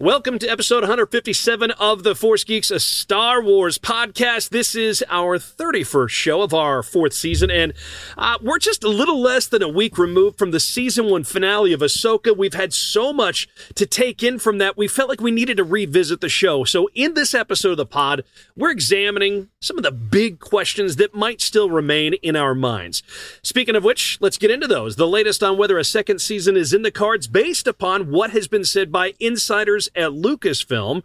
Welcome to episode 157 of the Force Geeks, a Star Wars podcast. This is our 31st show of our fourth season, and uh, we're just a little less than a week removed from the season one finale of Ahsoka. We've had so much to take in from that, we felt like we needed to revisit the show. So, in this episode of the pod, we're examining some of the big questions that might still remain in our minds. Speaking of which, let's get into those. The latest on whether a second season is in the cards based upon what has been said by insiders at Lucasfilm.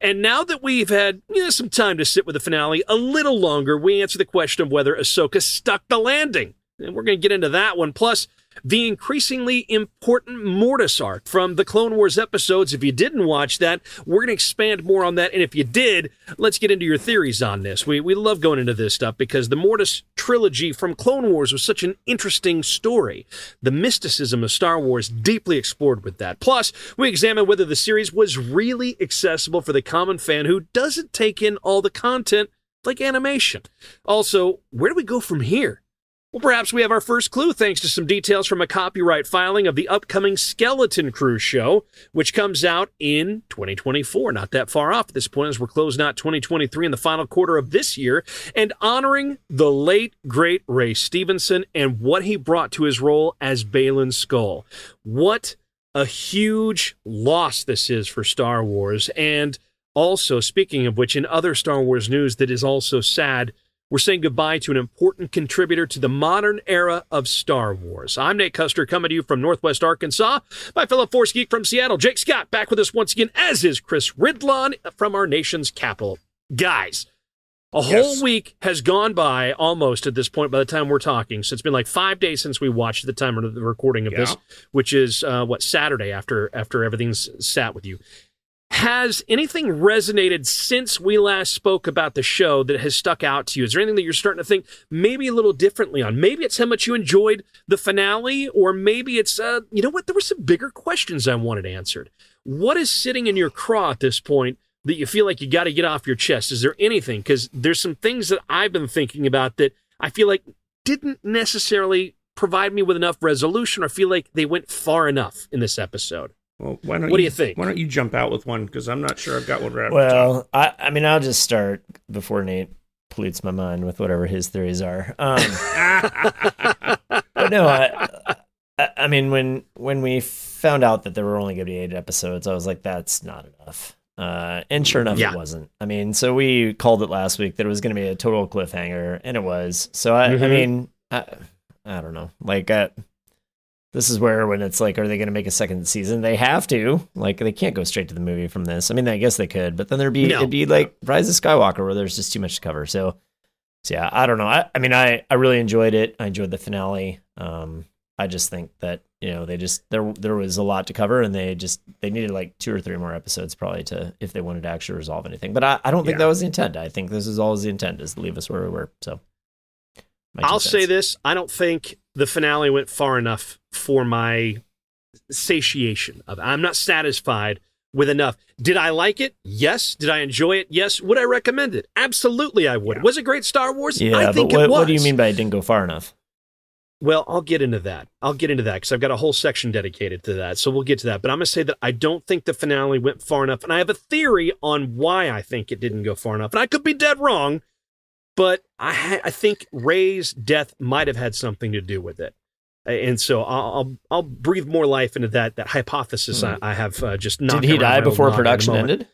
And now that we've had you know, some time to sit with the finale a little longer, we answer the question of whether Ahsoka stuck the landing. And we're going to get into that one. Plus, the increasingly important Mortis arc from the Clone Wars episodes. If you didn't watch that, we're going to expand more on that. And if you did, let's get into your theories on this. We, we love going into this stuff because the Mortis trilogy from Clone Wars was such an interesting story. The mysticism of Star Wars deeply explored with that. Plus, we examine whether the series was really accessible for the common fan who doesn't take in all the content like animation. Also, where do we go from here? Well, perhaps we have our first clue thanks to some details from a copyright filing of the upcoming Skeleton Crew show, which comes out in 2024. Not that far off at this point as we're closing out 2023 in the final quarter of this year and honoring the late, great Ray Stevenson and what he brought to his role as Baylan Skoll. What a huge loss this is for Star Wars. And also, speaking of which, in other Star Wars news that is also sad, we're saying goodbye to an important contributor to the modern era of Star Wars. I'm Nate Custer, coming to you from Northwest Arkansas. My fellow Force geek from Seattle, Jake Scott, back with us once again, as is Chris Ridlon from our nation's capital. Guys, a yes. whole week has gone by almost at this point by the time we're talking. So it's been like five days since we watched the time of the recording of yeah. this, which is uh, what Saturday after after everything's sat with you. Has anything resonated since we last spoke about the show that has stuck out to you? Is there anything that you're starting to think maybe a little differently on? Maybe it's how much you enjoyed the finale, or maybe it's, uh, you know what, there were some bigger questions I wanted answered. What is sitting in your craw at this point that you feel like you got to get off your chest? Is there anything? Because there's some things that I've been thinking about that I feel like didn't necessarily provide me with enough resolution or feel like they went far enough in this episode. Well, why don't what you, do you think? Why don't you jump out with one? Because I'm not sure I've got one right. Well, I, I mean, I'll just start before Nate pollutes my mind with whatever his theories are. Um, but no, I, I, I, mean, when when we found out that there were only going to be eight episodes, I was like, that's not enough. Uh, and sure enough, yeah. it wasn't. I mean, so we called it last week that it was going to be a total cliffhanger, and it was. So I, mm-hmm. I mean, I, I don't know, like. Uh, this is where when it's like, are they going to make a second season? They have to. Like, they can't go straight to the movie from this. I mean, I guess they could, but then there'd be no. it'd be like Rise of Skywalker, where there's just too much to cover. So, so yeah, I don't know. I, I mean, I I really enjoyed it. I enjoyed the finale. Um, I just think that you know they just there there was a lot to cover, and they just they needed like two or three more episodes probably to if they wanted to actually resolve anything. But I, I don't think yeah. that was the intent. I think this is always the intent is to leave us where we were. So. I'll say this: I don't think the finale went far enough for my satiation of it. I'm not satisfied with enough. Did I like it? Yes. Did I enjoy it? Yes. Would I recommend it? Absolutely, I would. Yeah. Was it great Star Wars? Yeah, I think but what, it was. What do you mean by it didn't go far enough? Well, I'll get into that. I'll get into that because I've got a whole section dedicated to that. So we'll get to that. But I'm going to say that I don't think the finale went far enough. And I have a theory on why I think it didn't go far enough. And I could be dead wrong, but I, ha- I think Ray's death might have had something to do with it and so I'll, I'll, I'll breathe more life into that that hypothesis mm. I, I, have uh, just Did he die before production ended?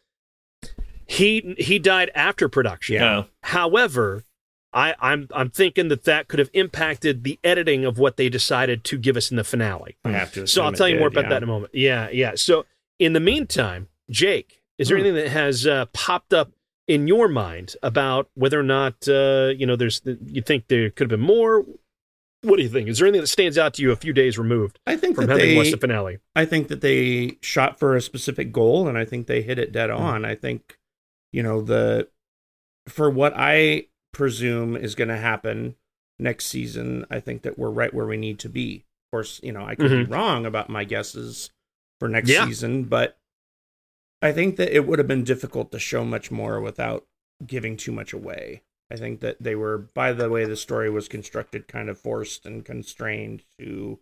He he died after production. Yeah. However, I, I'm I'm thinking that that could have impacted the editing of what they decided to give us in the finale. I have to. So I'll tell you did, more about yeah. that in a moment. Yeah, yeah. So in the meantime, Jake, is there mm. anything that has uh, popped up in your mind about whether or not uh, you know there's you think there could have been more? What do you think? Is there anything that stands out to you a few days removed I think from that having they, watched the finale? I think that they shot for a specific goal, and I think they hit it dead mm-hmm. on. I think, you know, the for what I presume is going to happen next season, I think that we're right where we need to be. Of course, you know, I could mm-hmm. be wrong about my guesses for next yeah. season, but I think that it would have been difficult to show much more without giving too much away. I think that they were, by the way the story was constructed, kind of forced and constrained to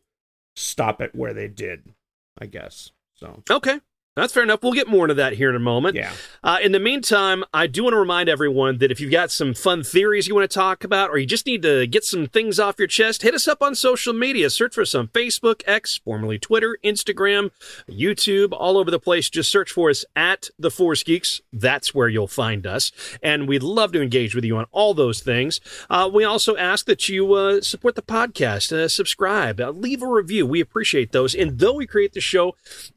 stop it where they did. I guess so. Okay, That's fair enough. We'll get more into that here in a moment. Yeah. Uh, in the meantime, I do want to remind everyone that if you've got some fun theories you want to talk about, or you just need to get some things off your chest, hit us up on social media. Search for some Facebook, X, formerly Twitter, Instagram, YouTube, all over the place. Just search for us at the Force Geeks. That's where you'll find us, and we'd love to engage with you on all those things. Uh, we also ask that you uh, support the podcast, uh, subscribe, uh, leave a review. We appreciate those. And though we create the show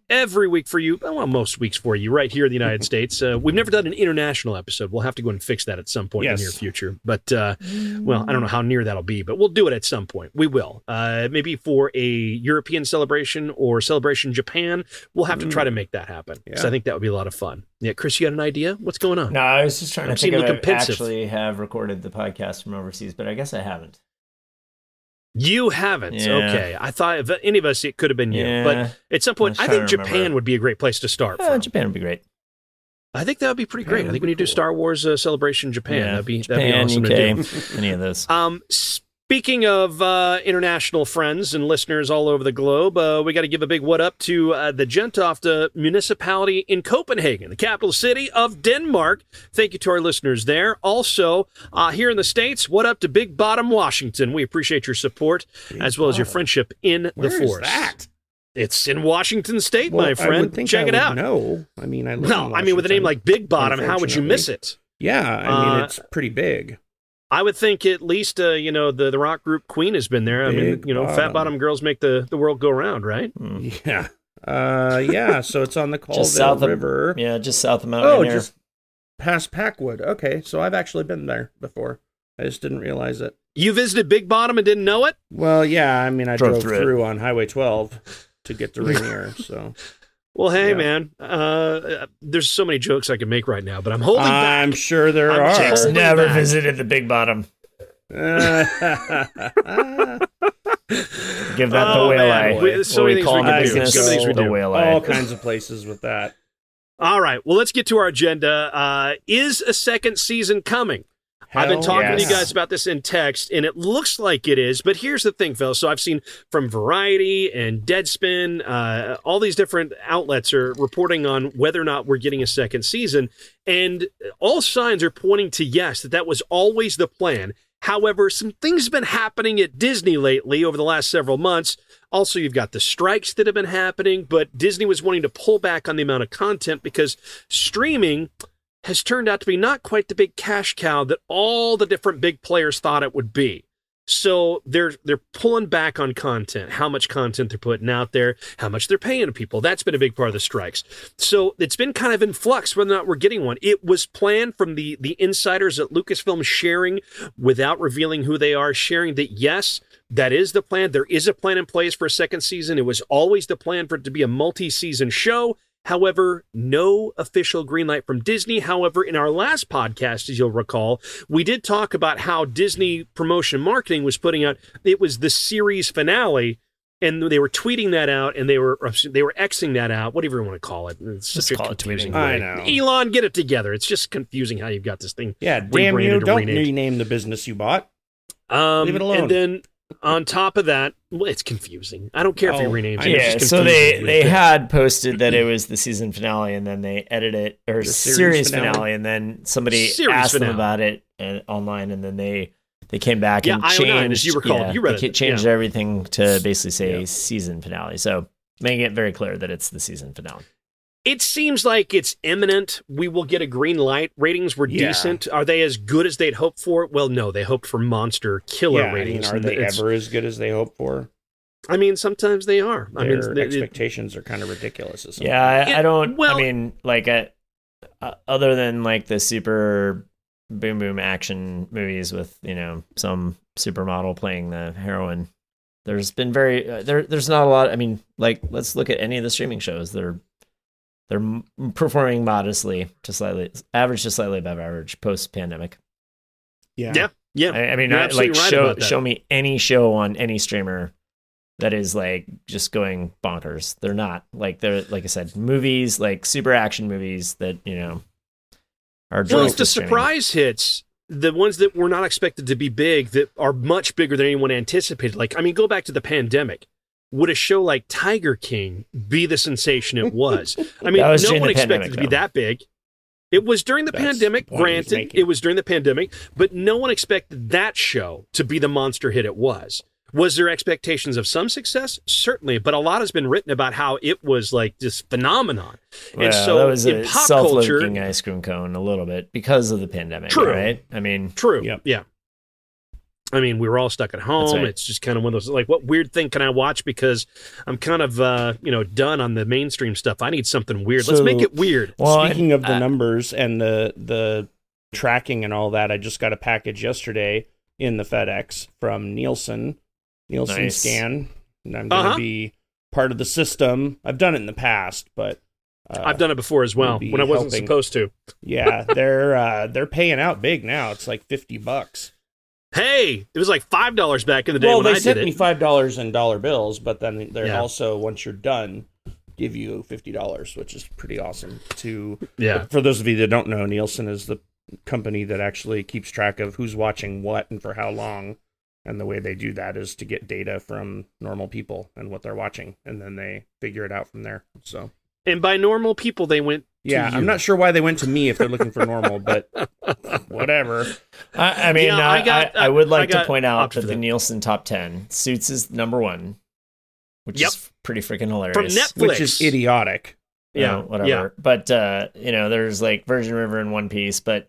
every week for you, well, most weeks for you, right here in the United States. Uh, we've never done an international episode. We'll have to go and fix that at some point Yes. in the near future. But, uh, well, I don't know how near that'll be, but we'll do it at some point. We will. Uh, maybe for a European celebration or celebration Japan, we'll have to try to make that happen. Because Yeah. I think that would be a lot of fun. Yeah, Chris, you got an idea? What's going on? No, I was just trying to I'm think if I actually have recorded the podcast from overseas, but I guess I haven't. You haven't. Yeah. Okay. I thought if any of us, it could have been you. Yeah. But at some point, I think Japan would be a great place to start Uh. Japan would be great. I think that would be pretty great. I think when you do. Star Wars uh, Celebration Japan, yeah, that'd be Japan, that'd be awesome UK, to do. any of those. Um, speaking of uh, international friends and listeners all over the globe, uh, we got to give a big what up to uh, the Gentofte municipality in Copenhagen, the capital city of Denmark. Thank you to our listeners there. Also, uh, here in the States, what up to Big Bottom, Washington? We appreciate your support as well as your friendship in Where the is Force. that? It's in Washington State, Well, my friend. Check I it out. No, I mean, I No, I mean with a name like Big Bottom, how would you miss it? Yeah, I mean Uh, it's pretty big. I would think at least uh, you know the the rock group Queen has been there. I mean, you know, fat Bottom. bottom girls make the the world go round, right? Mm. Yeah. Uh yeah, so it's on the Colville Just south of River. Yeah, just south of Mount oh, Rainier. just past Packwood. Okay, so I've actually been there before. I just didn't realize it. You visited Big Bottom and didn't know it? Well, yeah, I mean I Drove drove, through through, on Highway 12 to get to Rainier, so Well, hey Yeah. man, uh, there's so many jokes I can make right now, but I'm holding back. I'm sure there I'm are. Jake's holding never back. visited the Big Bottom. Give that Oh, the whale man. eye. We- so many we things call we the can do. business So things we the do. whale eye. All kinds of places with that. All right, well, let's get to our agenda. Uh, is a second season coming? I've been Hell talking to you guys about this in text, and it looks like it is. But here's the thing, Phil. So I've seen from Variety and Deadspin, uh, all these different outlets are reporting on whether or not we're getting a second season, and all signs are pointing to yes, that that was always the plan. However, some things have been happening at Disney lately over the last several months. Also, you've got the strikes that have been happening, but Disney was wanting to pull back on the amount of content because streaming has turned out to be not quite the big cash cow that all the different big players thought it would be. So they're they're pulling back on content, how much content they're putting out there, how much they're paying people. That's been a big part of the strikes. So it's been kind of in flux whether or not we're getting one. It was planned from the the insiders at Lucasfilm sharing without revealing who they are, sharing that yes, that is the plan. There is a plan in place for a second season. It was always the plan for it to be a multi-season show. However, no official green light from Disney. However, in our last podcast, as you'll recall, we did talk about how Disney promotion marketing was putting out it was the series finale, and they were tweeting that out, and they were they were xing that out, whatever you want to call it. It's Just such a call it confusing tweeting. I know. Elon, get it together. It's just confusing how you've got this thing. Yeah, damn you! Don't renamed. rename the business you bought. Um, Leave it alone. And then on top of that, well, it's confusing. I don't care if you Oh, rename it. Yeah, just so they they had posted that it was the season finale, and then they edited it or The series, series finale. finale. and then somebody Series asked finale. them about it uh, online, and then they they came back Yeah, and IO9, changed. as you recall. yeah, You read they it, changed yeah. everything to basically say Yeah. season finale. So making it very clear that it's the season finale. It seems like it's imminent. We will get a green light. Ratings were Yeah. decent. Are they as good as they'd hoped for? Well, no. They hoped for monster killer yeah, I mean, ratings. are they it's- ever as good as they hoped for? I mean, sometimes they are. I mean, they- expectations are kind of ridiculous. at some Yeah, I, It- I don't. well- I mean, like, uh, uh, other than like the super boom boom action movies with you know some supermodel playing the heroine, there's been very uh, there. There's not a lot. I mean, like, let's look at any of the streaming shows. They're they're performing modestly to slightly average to slightly above average post pandemic. yeah. Yeah. yeah. I, I mean, You're I, like right show show me any show on any streamer that is like just going bonkers. They're not like they're like I said, movies like super action movies that you know are. Well, direct it's the to streaming. surprise hits, the ones that were not expected to be big, that are much bigger than anyone anticipated. Like, I mean, go back to the pandemic. Would a show like Tiger King be the sensation it was? I mean, was no one expected pandemic, it to be though. that big. It was during the That's pandemic, the point he was granted, it was during the pandemic, but no one expected that show to be the monster hit it was. Was there expectations of some success? Certainly, but a lot has been written about how it was like this phenomenon. Well, and so that was in a pop culture, ice cream cone a little bit because of the pandemic, True. right? I mean, True. Yep. Yeah. I mean, we were all stuck at home. right. It's just kind of one of those like, what weird thing can I watch? Because I'm kind of, uh, you know, done on the mainstream stuff. I need something weird. Let's make it weird. well, Speaking of the uh, numbers and the the tracking and all that, I just got a package yesterday in the FedEx from Nielsen, Nielsen Nice. Scan, and I'm going to Uh-huh. be part of the system. I've done it in the past, but uh, I've done it before as well when I wasn't helping. supposed to. yeah, they're uh, they're paying out big now. It's like fifty bucks. Hey, it was like five dollars back in the day well, when they I did sent me five dollars in dollar bills, but then they're Yeah. also once you're done, give you fifty dollars, which is pretty awesome. To Yeah. for those of you that don't know, Nielsen is the company that actually keeps track of who's watching what and for how long. And the way they do that is to get data from normal people and what they're watching, and then they figure it out from there. So And by normal people, they went. To yeah. I'm not sure why they went to me if they're looking for normal, but whatever. I, I mean, Yeah, I, I got- I, I would I like to point out that the. Nielsen top ten Suits is number one, which Yep. is pretty freaking hilarious. From Netflix. Which is idiotic. you Yeah. know, whatever. Yeah. But uh, you know, there's like Virgin River and One Piece, but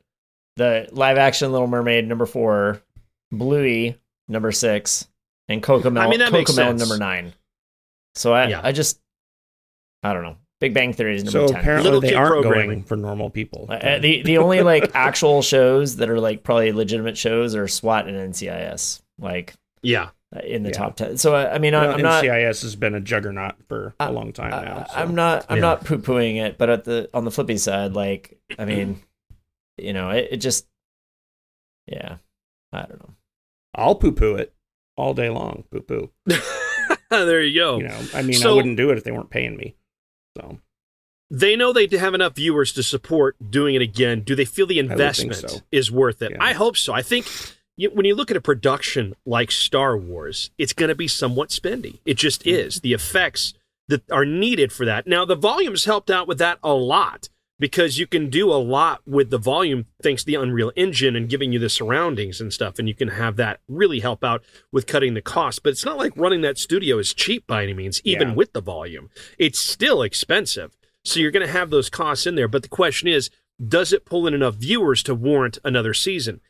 the live action Little Mermaid number four, Bluey number six, and Cocomelon I mean, that makes Cocomelon sense. number nine. So I, Yeah. I just, I don't know. Big Bang Theory is number So ten. apparently Little they aren't programming. going for normal people. Uh, the the only like actual shows that are like probably legitimate shows are SWAT and NCIS, like Yeah. uh, in the Yeah. top ten. So I, I mean, I, Well, I'm not. NCIS has been a juggernaut for I- a long time now. I, so. I'm not. I'm Yeah. not poo pooing it, but at the on the flippy side, like I mean, you know, it, it just, yeah, I don't know. I'll poo poo it all day long. Poo poo. there you go. You know, I mean, I wouldn't do it if they weren't paying me. So they know they have enough viewers to support doing it again. Do they feel the investment so. is worth it? Yeah. I hope so. I think when you look at a production like Star Wars, it's going to be somewhat spendy. It just Mm-hmm. is. The effects that are needed for that. Now, the volume's helped out with that a lot because you can do a lot with the volume thanks to the Unreal Engine and giving you the surroundings and stuff. And you can have that really help out with cutting the cost. But it's not like running that studio is cheap by any means, even Yeah. with the volume. It's still expensive. So you're going to have those costs in there. But the question is, does it pull in enough viewers to warrant another season?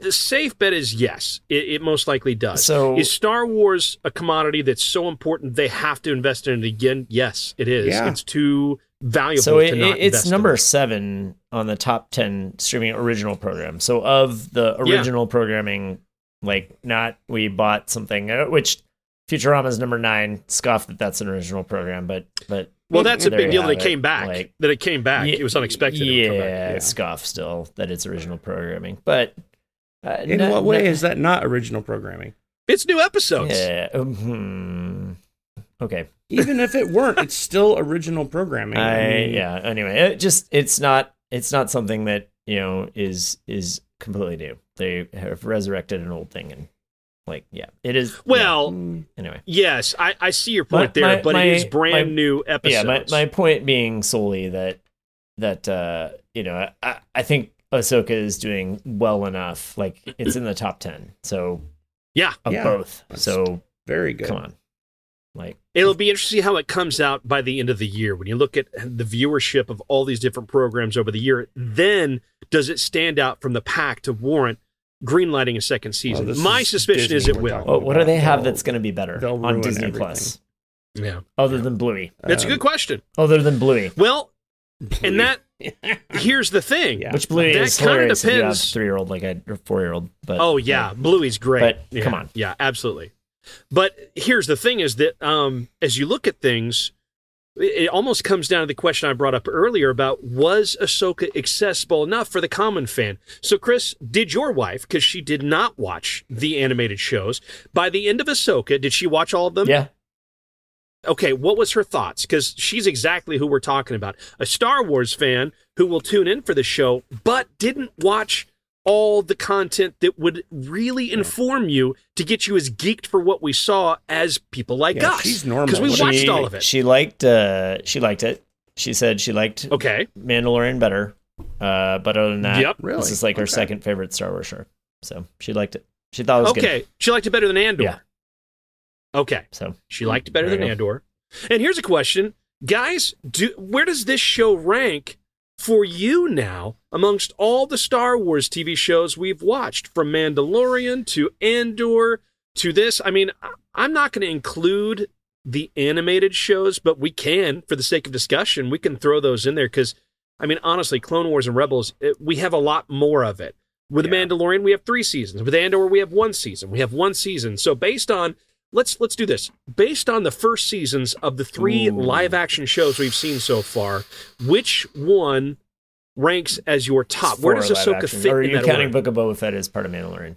The safe bet is yes. It, it most likely does. So- is Star Wars a commodity that's so important they have to invest in it again? Yes, it is. Yeah. It's too valuable So to it, not it's invest in number seven on the top ten streaming original program. So of the Yeah. original programming, like not we bought something uh, which Futurama is number nine. Scoff that that's an original program, but but Well, that's a big deal that have it came back. Like, that it came back. Ye- it was unexpected. Yeah, would come back. Yeah. scoff still that it's original programming, but uh, in no- what way no- is that not original programming? It's new episodes. Yeah. um, hmm. Okay. Even if it weren't, it's still original programming. I, mean, yeah. Anyway, it just it's not it's not something that you know is is completely new. They have resurrected an old thing, and like yeah, it is. Well, mm, yeah, anyway, yes, I, I see your My- point there, my- but my- it is brand my- new episodes. yeah. My my point being solely that that uh you know I I think Ahsoka is doing well enough. Like it's in the top ten. So Yeah. of Yeah. both. That's So very good. come on, like It'll be interesting how it comes out by the end of the year. When you look at the viewership of all these different programs over the year, then does it stand out from the pack to warrant greenlighting a second season? this My is suspicion is it will. talking what, what do they have that's going to be better on Disney everything. Plus Yeah, other than Bluey? that's a Um, good question. Other than Bluey. Well, and that here's the thing. Yeah. Which Bluey That is kinda hilarious if you depends- three year old like I or four year old. But Oh yeah, Bluey's great. But, Yeah, come on. yeah, absolutely. But here's the thing: is that um, as you look at things, it almost comes down to the question I brought up earlier about was Ahsoka accessible enough for the common fan? So, Chris, did your wife, because she did not watch the animated shows, by the end of Ahsoka, did she watch all of them? yeah, Okay, what was her thoughts? Because she's exactly who we're talking about. A Star Wars fan who will tune in for the show, but didn't watch all the content that would really inform you to get you as geeked for what we saw as people like Yeah, us. she's normal. because we What watched She- all of it. She liked uh she liked it. She said she liked okay. Mandalorian better. Uh but other than that, Yep. Really? this is like her Okay. second favorite Star Wars show. So she liked it. She thought it was Okay. good. She liked it better than Andor. Yeah. Okay. So She liked it better than you Andor. And here's a question, guys: Do where does this show rank for you now amongst all the Star Wars TV shows we've watched, from Mandalorian to Andor to this? I mean, I'm not going to include the animated shows, but we can, for the sake of discussion, we can throw those in there because, I mean, honestly, Clone Wars and Rebels, it, we have a lot more of it. With Yeah. Mandalorian, we have three seasons. With Andor, we have one season. We have one season. So based on let's let's do this. Based on the first seasons of the three Ooh. live action shows we've seen so far, which one ranks as your top? Where does Ahsoka action. fit Or are in you counting order? Book of Boba Fett as part of Mandalorian?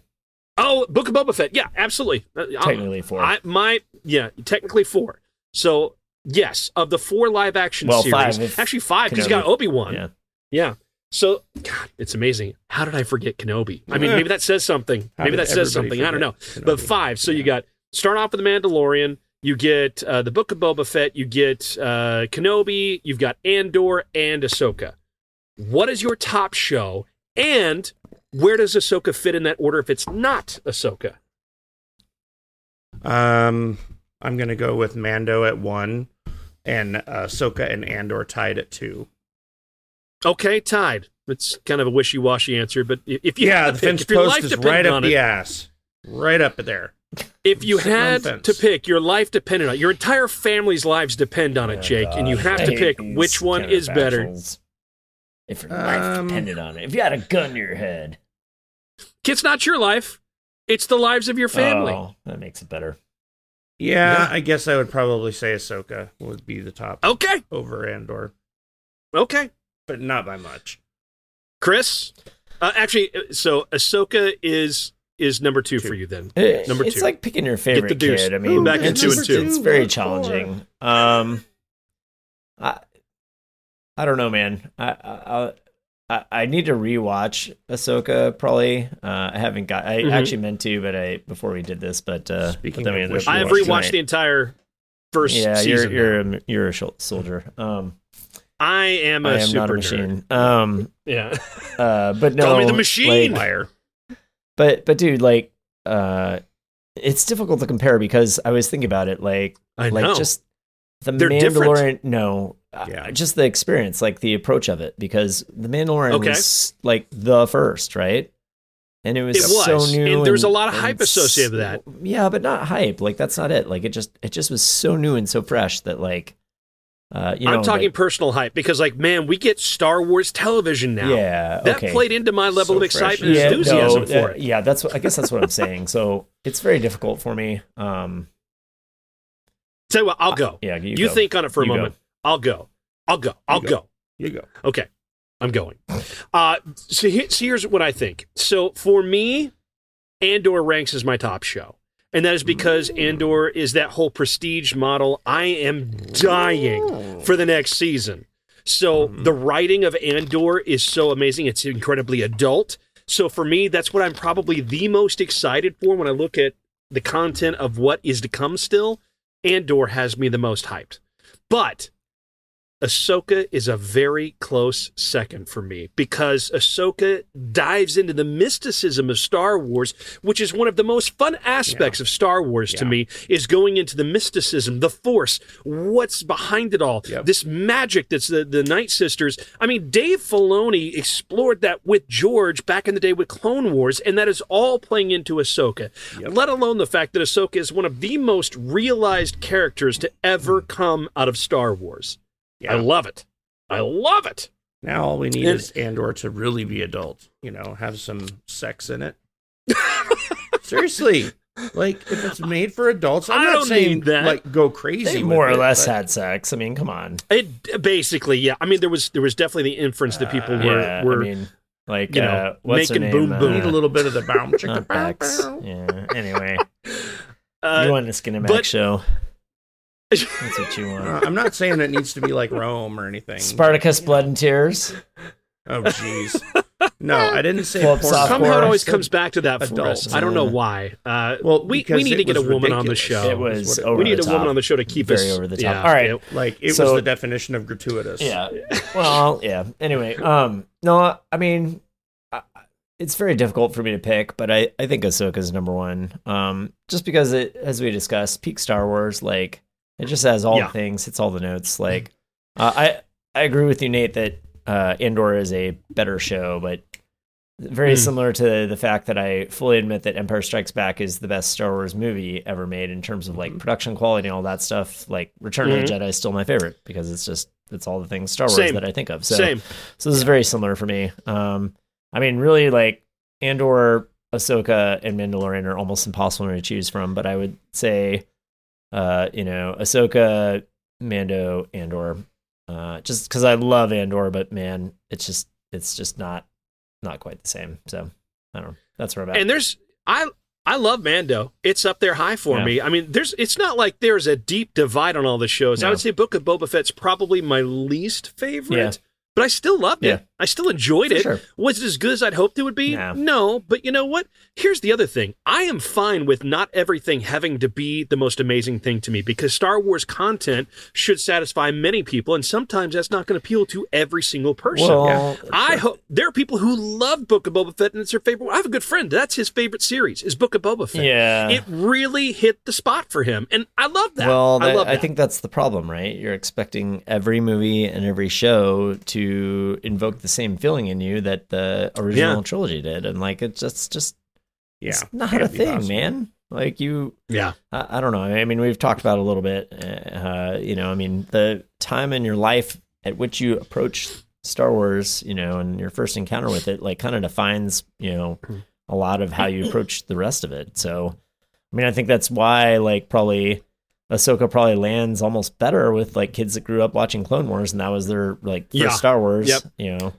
Oh, Book of Boba Fett. Yeah, absolutely. Uh, I'll- Technically four. I, my yeah, technically four. So yes, of the four live action Well, series, five actually five because you got Obi Wan. yeah. Yeah. So, God, it's amazing. How did I forget Kenobi? I mean, maybe that says something. How maybe that says something. I don't know. forget But five. So you got start off with the Mandalorian. You get uh, the Book of Boba Fett. You get uh, Kenobi. You've got Andor and Ahsoka. What is your top show? And where does Ahsoka fit in that order if it's not Ahsoka? Um, I'm gonna go with Mando at one, and uh, Soka and Andor tied at two. Okay, tied. It's kind of a wishy-washy answer, but if you Yeah, the pick, fence if your life post is right up on the it, ass, right up there. If you had the to pick, your life depended on it. Your entire family's lives depend on it, Jake, and you have to pick which one is better. If your life Um, depended on it, if you had a gun to your head, It's not your life; it's the lives of your family. Oh, that makes it better. Yeah, Yeah. I guess I would probably say Ahsoka would be the top Okay, over Andor, okay, but not by much. Chris. Uh, actually, uh, so Ahsoka is is number two, Two. for you then. It- Number it's like picking your favorite Get the deuce. kid. I mean, Ooh, back in it's, two and two. it's very challenging. Um, I, I don't know, man. I, I, I, I need to rewatch Ahsoka. Probably. Uh, I haven't got. I Mhm. actually meant to, but I before we did this, but uh, Speaking but then of ended which, I have rewatched tonight. the entire first Yeah, season. you're you're a, you're a shol- soldier. Um, I am a I am super not a nerd. machine. Um, Yeah, uh, but no, Call me the machine. like- Liar. But but dude, like, uh, it's difficult to compare because I was thinking about it, like, I like know. just the They're Mandalorian. No, uh, Yeah. just the experience, like the approach of it, because the Mandalorian Okay. was like the first, right? And it was, It was, so new, and there was a lot of hype associated with that. Yeah, but not hype. Like that's not it. Like it just it just was so new and so fresh that like, uh, you know, I'm talking that- personal hype because, like, man, we get Star Wars television now. yeah, that okay. played into my level So of fresh. excitement and yeah, enthusiasm no, for uh, it. Yeah, that's what I guess that's what I'm saying. So it's very difficult for me. Um, Tell you what, I'll go. yeah, you, You, go. think on it for a You go. moment. I'll go. I'll go. I'll go. go. You go. Okay, I'm going. Uh, so, here, so here's what I think. So for me, Andor ranks as my top show, and that is because Andor is that whole prestige model. I am dying oh. for the next season. So mm-hmm. the writing of Andor is so amazing. It's incredibly adult. So for me, that's what I'm probably the most excited for when I look at the content of what is to come still. Andor has me the most hyped. But Ahsoka is a very close second for me because Ahsoka dives into the mysticism of Star Wars, which is one of the most fun aspects of Star Wars to me, is going into the mysticism, the force, what's behind it all, Yep. this magic that's the, the Night Sisters. I mean, Dave Filoni explored that with George back in the day with Clone Wars, and that is all playing into Ahsoka, Yep. let alone the fact that Ahsoka is one of the most realized characters to ever hmm. come out of Star Wars. I love it. I love it. Now all we need And- is Andor to really be adult. You know, have some sex in it. Seriously, like if it's made for adults, I'm I not don't saying need that. like go crazy. They more or it, less but- had sex. I mean, come on. It basically, yeah. I mean, there was there was definitely the inference that people Uh, were yeah, were I mean, like you know, uh, what's making name? boom boom. need a little bit of the boom chicka Not bow Bix. bow. Yeah. Anyway, uh, you want a Skinemax but- show? That's what you want. Uh, I'm not saying it needs to be like Rome or anything. Spartacus, Blood and Tears. Oh, jeez. No, I didn't say Well, porn. softcore. Somehow it always comes back to that for adult. us. I don't know why. Uh, Well, we, we need to get a was woman on the show. it was it- over we need the a top. woman on the show to keep Very us over the top. Yeah, All right. yeah. Like it So- was the definition of gratuitous. Yeah. Well, yeah. Anyway, um, no, I mean, I, it's very difficult for me to pick, but I, I think Ahsoka's number one. Um, just because it, as we discussed, peak Star Wars, like it just has all Yeah. the things, hits all the notes. Like, uh, I, I agree with you, Nate, that uh, Andor is a better show, but very Mm. similar to the fact that I fully admit that Empire Strikes Back is the best Star Wars movie ever made in terms of like Mhm. production quality and all that stuff. Like Return of the Jedi is still my favorite because it's just it's all the things Star Wars Same. that I think of. So Same. so this is very similar for me. Um, I mean, really, like Andor, Ahsoka, and Mandalorian are almost impossible to choose from. But I would say, uh, you know, Ahsoka, Mando, Andor, uh, just because I love Andor, but man, it's just it's just not not quite the same. So I don't know. That's where I'm at. And there's I I love Mando. It's up there high for Yeah. me. I mean, there's it's not like there's a deep divide on all the shows. I would say Book of Boba Fett's probably my least favorite. Yeah. But I still loved Yeah. it. I still enjoyed For it. sure. Was it as good as I'd hoped it would be? No. No, but you know what? Here's the other thing. I am fine with not everything having to be the most amazing thing to me because Star Wars content should satisfy many people, and sometimes that's not going to appeal to every single person. well, I hope there are people who love Book of Boba Fett and it's their favorite. I have a good friend. That's his favorite series is Book of Boba Fett. yeah. It really hit the spot for him, and I love that. Well, I that- I think that's the problem, right? You're expecting every movie and every show to invoke the same feeling in you that the original Yeah. trilogy did, and like it's just just yeah. it's not a thing, possible. man. Like you, yeah, I, I don't know. I mean, we've talked about a little bit. Uh, you know, I mean, the time in your life at which you approach Star Wars, you know, and your first encounter with it, like, kind of defines, you know, a lot of how you approach the rest of it. So, I mean, I think that's why, like, probably Ahsoka probably lands almost better with like kids that grew up watching Clone Wars, and that was their like first Yeah. Star Wars. Yep. You know,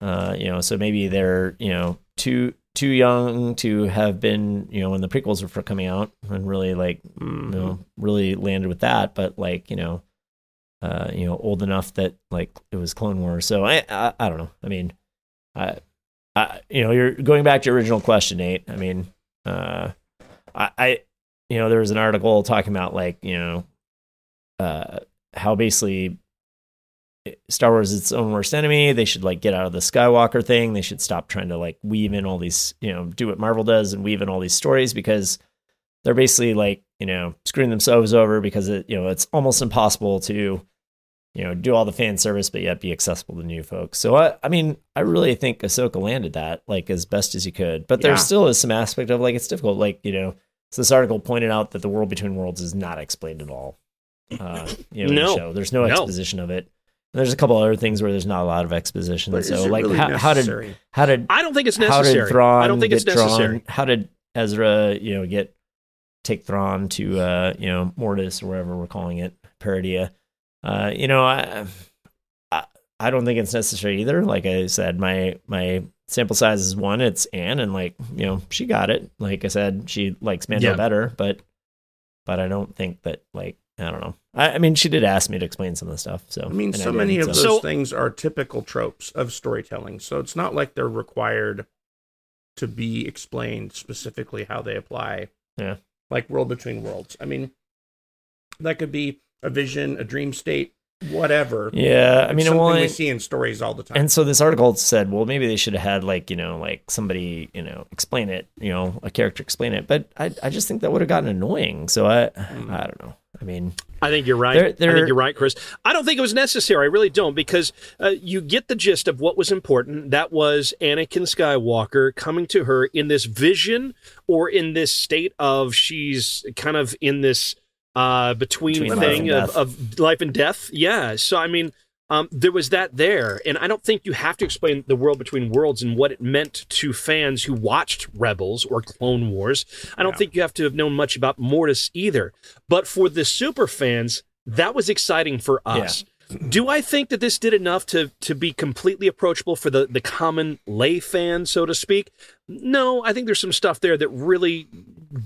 uh, you know, so maybe they're you know too too young to have been you know when the prequels were coming out and really like you Mhm. know really landed with that, but like you know, uh, you know, old enough that like it was Clone Wars. So I I, I don't know. I mean, I, I you know you're going back to your original question, Nate. I mean, uh, I, I you know there was an article talking about like you know, uh, how basically Star Wars is its own worst enemy. They should like get out of the Skywalker thing. They should stop trying to like weave in all these, you know, do what Marvel does and weave in all these stories because they're basically like, you know, screwing themselves over because it, you know, it's almost impossible to, you know, do all the fan service but yet be accessible to new folks. So I, I mean, I really think Ahsoka landed that like as best as you could. But there still is some aspect of like it's difficult. Like, you know, so this article pointed out that the world between worlds is not explained at all. Uh, you know, in the No. show. There's no No. exposition of it. And there's a couple other things where there's not a lot of exposition. But is so it like really how, how did how did I don't think it's necessary. how necessary. did Thrawn I don't think it's necessary. Thrawn, how did Ezra, you know, get take Thrawn to uh, you know, Mortis or whatever we're calling it, Peridea. Uh, you know, I, I I don't think it's necessary either. Like I said, my my sample size is one, it's Anne, and like, you know, she got it. Like I said, she likes Mando Yeah. better, but but I don't think that like I don't know. I, I mean, she did ask me to explain some of the stuff. So I mean, so did, many of so- those So- things are typical tropes of storytelling. So it's not like they're required to be explained specifically how they apply. Yeah. Like World Between Worlds. I mean, that could be a vision, a dream state, whatever. Yeah, I It's mean, something well, we and- see in stories all the time. And so this article said, well, maybe they should have had like you know like somebody you know explain it, you know, a character explain it. But I I just think that would have gotten annoying. So I I don't know. I mean, I think you're right. They're- I they're- think you're right, Chris. I don't think it was necessary. I really don't, because uh, you get the gist of what was important. That was Anakin Skywalker coming to her in this vision or in this state of she's kind of in this uh, between, Between thing and of, of life and death. Yeah. So, I mean, um, there was that there. And I don't think you have to explain the world between worlds and what it meant to fans who watched Rebels or Clone Wars. I don't Yeah. think you have to have known much about Mortis either. But for the super fans, that was exciting for us. Do I think that this did enough to to be completely approachable for the the common lay fan, so to speak? No, I think there's some stuff there that really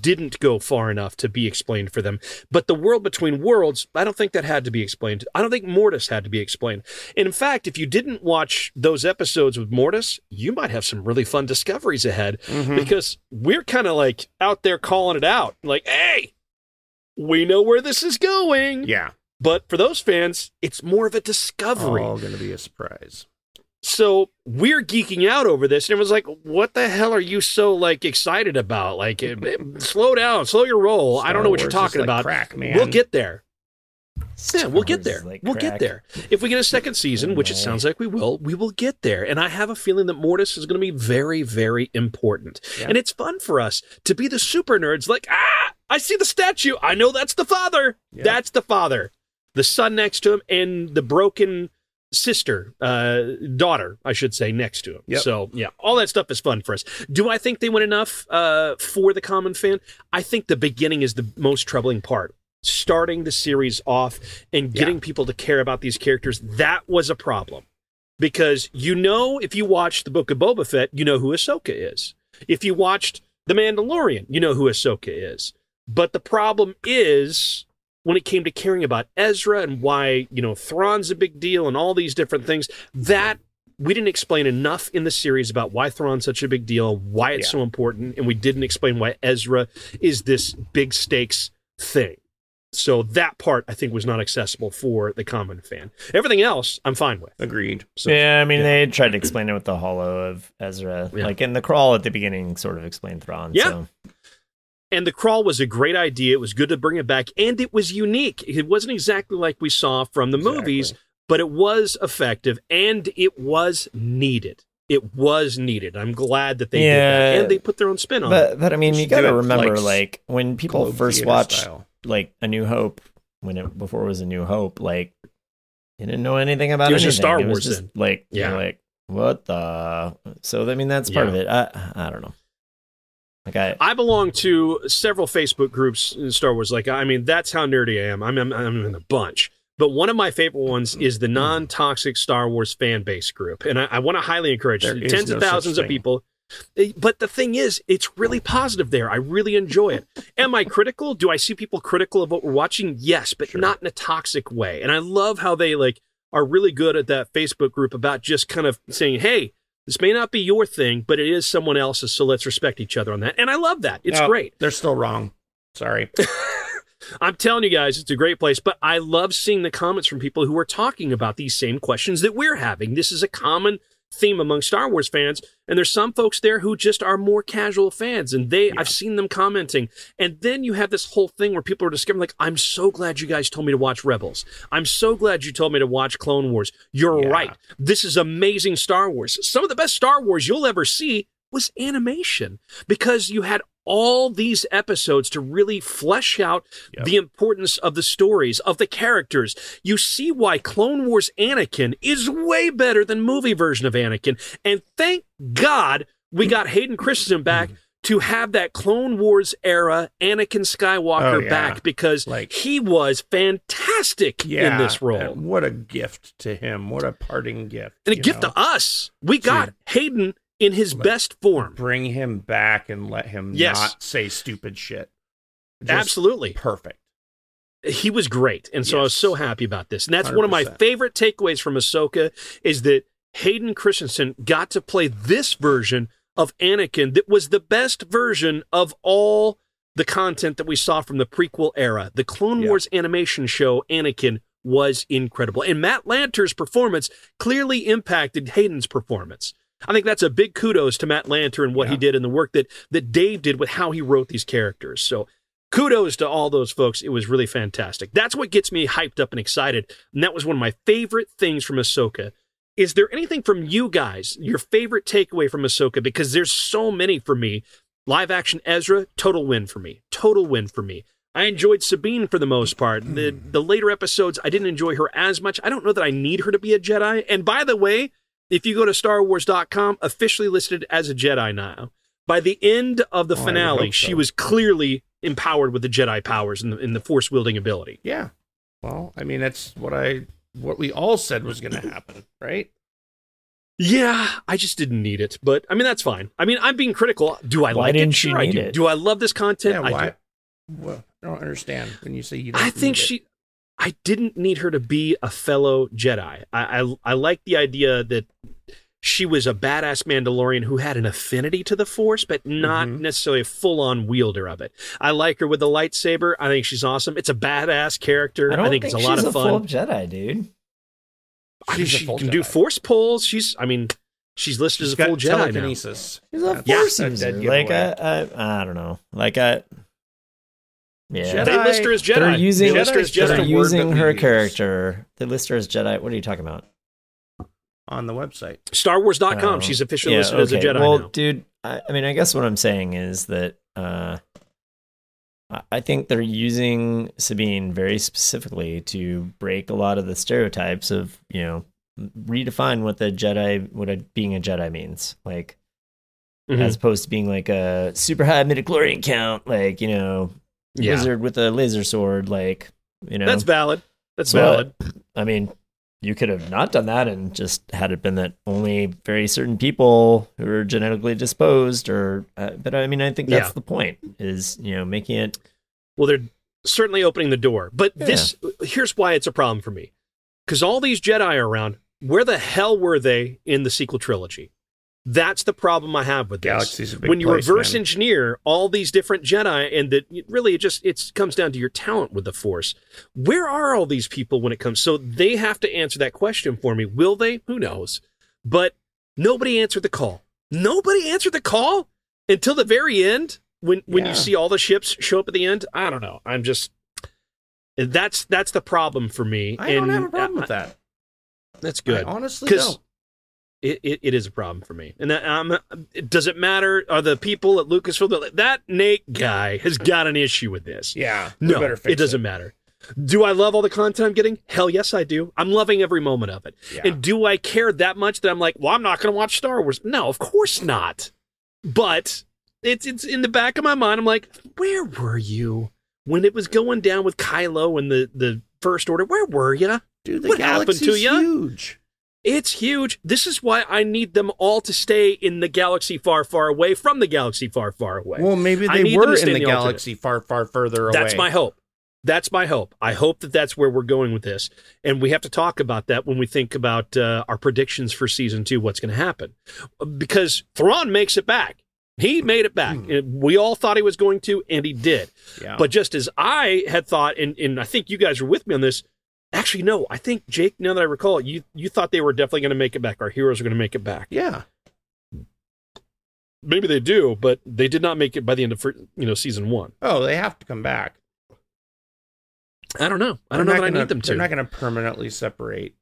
didn't go far enough to be explained for them. But the world between worlds, I don't think that had to be explained. I don't think Mortis had to be explained. And in fact, if you didn't watch those episodes with Mortis, you might have some really fun discoveries ahead mm-hmm. because we're kind of like out there calling it out. Like, hey, we know where this is going. Yeah. But for those fans, it's more of a discovery. All going to be a surprise. So we're geeking out over this, and it was like, "What the hell are you so like excited about? Like, eh, eh, slow down, slow your roll. Star I don't know what Wars you're talking like about. Crack, man. We'll get there. yeah, we'll get there. Like we'll get there. If we get a second season, which it sounds like we will, we will get there. And I have a feeling that Mortis is going to be very, very important. Yeah. And it's fun for us to be the super nerds. Like, ah, I see the statue. I know that's the father. Yeah. That's the father the son next to him, and the broken sister, uh, daughter, I should say, next to him. Yep. So yeah, all that stuff is fun for us. Do I think they went enough uh, for the common fan? I think the beginning is the most troubling part. Starting the series off and getting yeah. people to care about these characters, that was a problem. Because you know, if you watch the Book of Boba Fett, you know who Ahsoka is. If you watched The Mandalorian, you know who Ahsoka is. But the problem is when it came to caring about Ezra and why, you know, Thrawn's a big deal and all these different things, that we didn't explain enough in the series about why Thrawn's such a big deal, why it's yeah. so important, and we didn't explain why Ezra is this big stakes thing. So that part I think was not accessible for the common fan. Everything else I'm fine with. Agreed. So, yeah, I mean yeah. they tried to explain it with the hollow of Ezra. Yeah. Like in the crawl at the beginning sort of explained Thrawn. Yeah. So. And the crawl was a great idea. It was good to bring it back, and it was unique. It wasn't exactly like we saw from the exactly. movies, but it was effective and it was needed. It was needed. I'm glad that they yeah, did that, and they put their own spin on but, it. But I mean, you got to remember, like, like, when people first watched style. like A New Hope, when it before it was A New Hope, like you didn't know anything about it. Was anything. Star Wars, it was just like yeah, like what the. So I mean, that's part yeah. of it. I I don't know. Like I, I belong to several Facebook groups in Star Wars. Like, I mean, that's how nerdy I am. I'm, I'm, I'm in a bunch. But one of my favorite ones is the hmm. non-toxic Star Wars fan base group, and I, I want to highly encourage there tens no of thousands of people. But the thing is, it's really positive there. I really enjoy it. Am I critical? Do I see people critical of what we're watching? Yes, but sure. not in a toxic way. And I love how they like are really good at that Facebook group about just kind of saying, "Hey, this may not be your thing, but it is someone else's, so let's respect each other on that. And I love that. It's no, great. They're still wrong. Sorry. I'm telling you guys, it's a great place, but I love seeing the comments from people who are talking about these same questions that we're having. This is a common theme among Star Wars fans. And there's some folks there who just are more casual fans, and they yeah. I've seen them commenting. And then you have this whole thing where people are discovering, like, I'm so glad you guys told me to watch Rebels. I'm so glad you told me to watch Clone Wars. You're yeah. right. This is amazing Star Wars. Some of the best Star Wars you'll ever see was animation because you had all these episodes to really flesh out yep. the importance of the stories, of the characters. You see why Clone Wars Anakin is way better than movie version of Anakin. And thank God we got Hayden Christensen back mm-hmm. to have that Clone Wars era Anakin Skywalker oh, yeah. back because like, he was fantastic yeah, in this role. What a gift to him. What a parting gift. And a gift know? to us. We got Hayden in his best form. Bring him back and let him yes. not say stupid shit. Just Absolutely. Perfect. He was great. And so yes. I was so happy about this. And that's 100%. one of my favorite takeaways from Ahsoka is that Hayden Christensen got to play this version of Anakin that was the best version of all the content that we saw from the prequel era. The Clone yeah. Wars animation show Anakin was incredible. And Matt Lanter's performance clearly impacted Hayden's performance. I think that's a big kudos to Matt Lanter and what yeah. he did and the work that that Dave did with how he wrote these characters. So kudos to all those folks. It was really fantastic. That's what gets me hyped up and excited. And that was one of my favorite things from Ahsoka. Is there anything from you guys, your favorite takeaway from Ahsoka? Because there's so many for me. Live action Ezra, total win for me. Total win for me. I enjoyed Sabine for the most part. The hmm. the later episodes, I didn't enjoy her as much. I don't know that I need her to be a Jedi. And by the way, if you go to StarWars.com, officially listed as a Jedi now. By the end of the oh, finale, so. she was clearly empowered with the Jedi powers and the, and the Force wielding ability. Yeah. Well, I mean, that's what I what we all said was going to happen, right? Yeah, I just didn't need it, but I mean that's fine. I mean I'm being critical. Do I Why like didn't it? she Sure, I do. it? Do I love this content? Yeah, I why? do. Well, I don't understand when you say you. Don't I think need it. she. I didn't need her to be a fellow Jedi. I I, I like the idea that she was a badass Mandalorian who had an affinity to the Force, but not Mhm. necessarily a full on wielder of it. I like her with the lightsaber. I think she's awesome. It's a badass character. I don't think, think, it's a lot she's of a full fun. Jedi, dude. I mean, she full can do Force pulls. She's. I mean, she's listed She's as a full Jedi now. telekinesis. She's a That's force a user. Like giveaway. I, I, I don't know. Like I, yeah. Jedi- They list her as Jedi. They're using, They list her just they're Jedi. a word using her use. character. They list her as Jedi. What are you talking about? on the website. StarWars.com. Oh. She's officially Yeah, listed as a. Jedi Well, now. dude, I, I mean, I guess what I'm saying is that uh, I- I think they're using Sabine very specifically to break a lot of the stereotypes of you know redefine what the Jedi, what a, being a Jedi means, like Mhm. as opposed to being like a super high midichlorian count, like you know, Yeah. wizard with a laser sword, like you know. That's valid. That's But, valid. I mean, you could have not done that and just had it been that only very certain people who are genetically disposed, or. Uh, but I mean, I think that's Yeah. the point: is you know making it. Well, they're certainly opening the door. But Yeah. this here's why it's a problem for me. Because all these Jedi are around, where the hell were they in the sequel trilogy? That's the problem I have with this. Galaxy's a big when you place, reverse man. engineer all these different Jedi, and that really it just it comes down to your talent with the Force. Where are all these people when it comes? So they have to answer that question for me. Will they? Who knows? But nobody answered the call. Nobody answered the call until the very end when when Yeah. you see all the ships show up at the end. I don't know. I'm just that's that's the problem for me. I don't have a problem with that. That's good I honestly. It, it, it is a problem for me. And that, um, does it matter? Are the people at Lucasfilm that, Nate guy has got an issue with this? Yeah, No, it doesn't matter. Do I love all the content I'm getting? Hell yes, I do. I'm loving every moment of it. Yeah. And do I care that much that I'm like, well, I'm not going to watch Star Wars? No, of course not. But it's it's in the back of my mind. I'm like, where were you when it was going down with Kylo and the the First Order? Where were you? Dude, the what happened to you? huge. It's huge. This is why I need them all to stay in the galaxy far, far away from the galaxy far, far away. Well, maybe they were in the the galaxy far, far further away. that's my hope. That's my hope. I hope that that's where we're going with this. And we have to talk about that when we think about uh, our predictions for season two, what's going to happen. Because Thrawn makes it back. He made it back. Hmm. We all thought he was going to, and he did. Yeah. But just as I had thought, and, and I think you guys were with me on this, actually, no, I think, Jake, now that I recall, you, you thought they were definitely going to make it back. Our heroes are going to make it back. yeah. maybe they do, but they did not make it by the end of you know season one. Oh, they have to come back. I don't know. I don't They're know that I gonna- need them to. They're not going to permanently separate.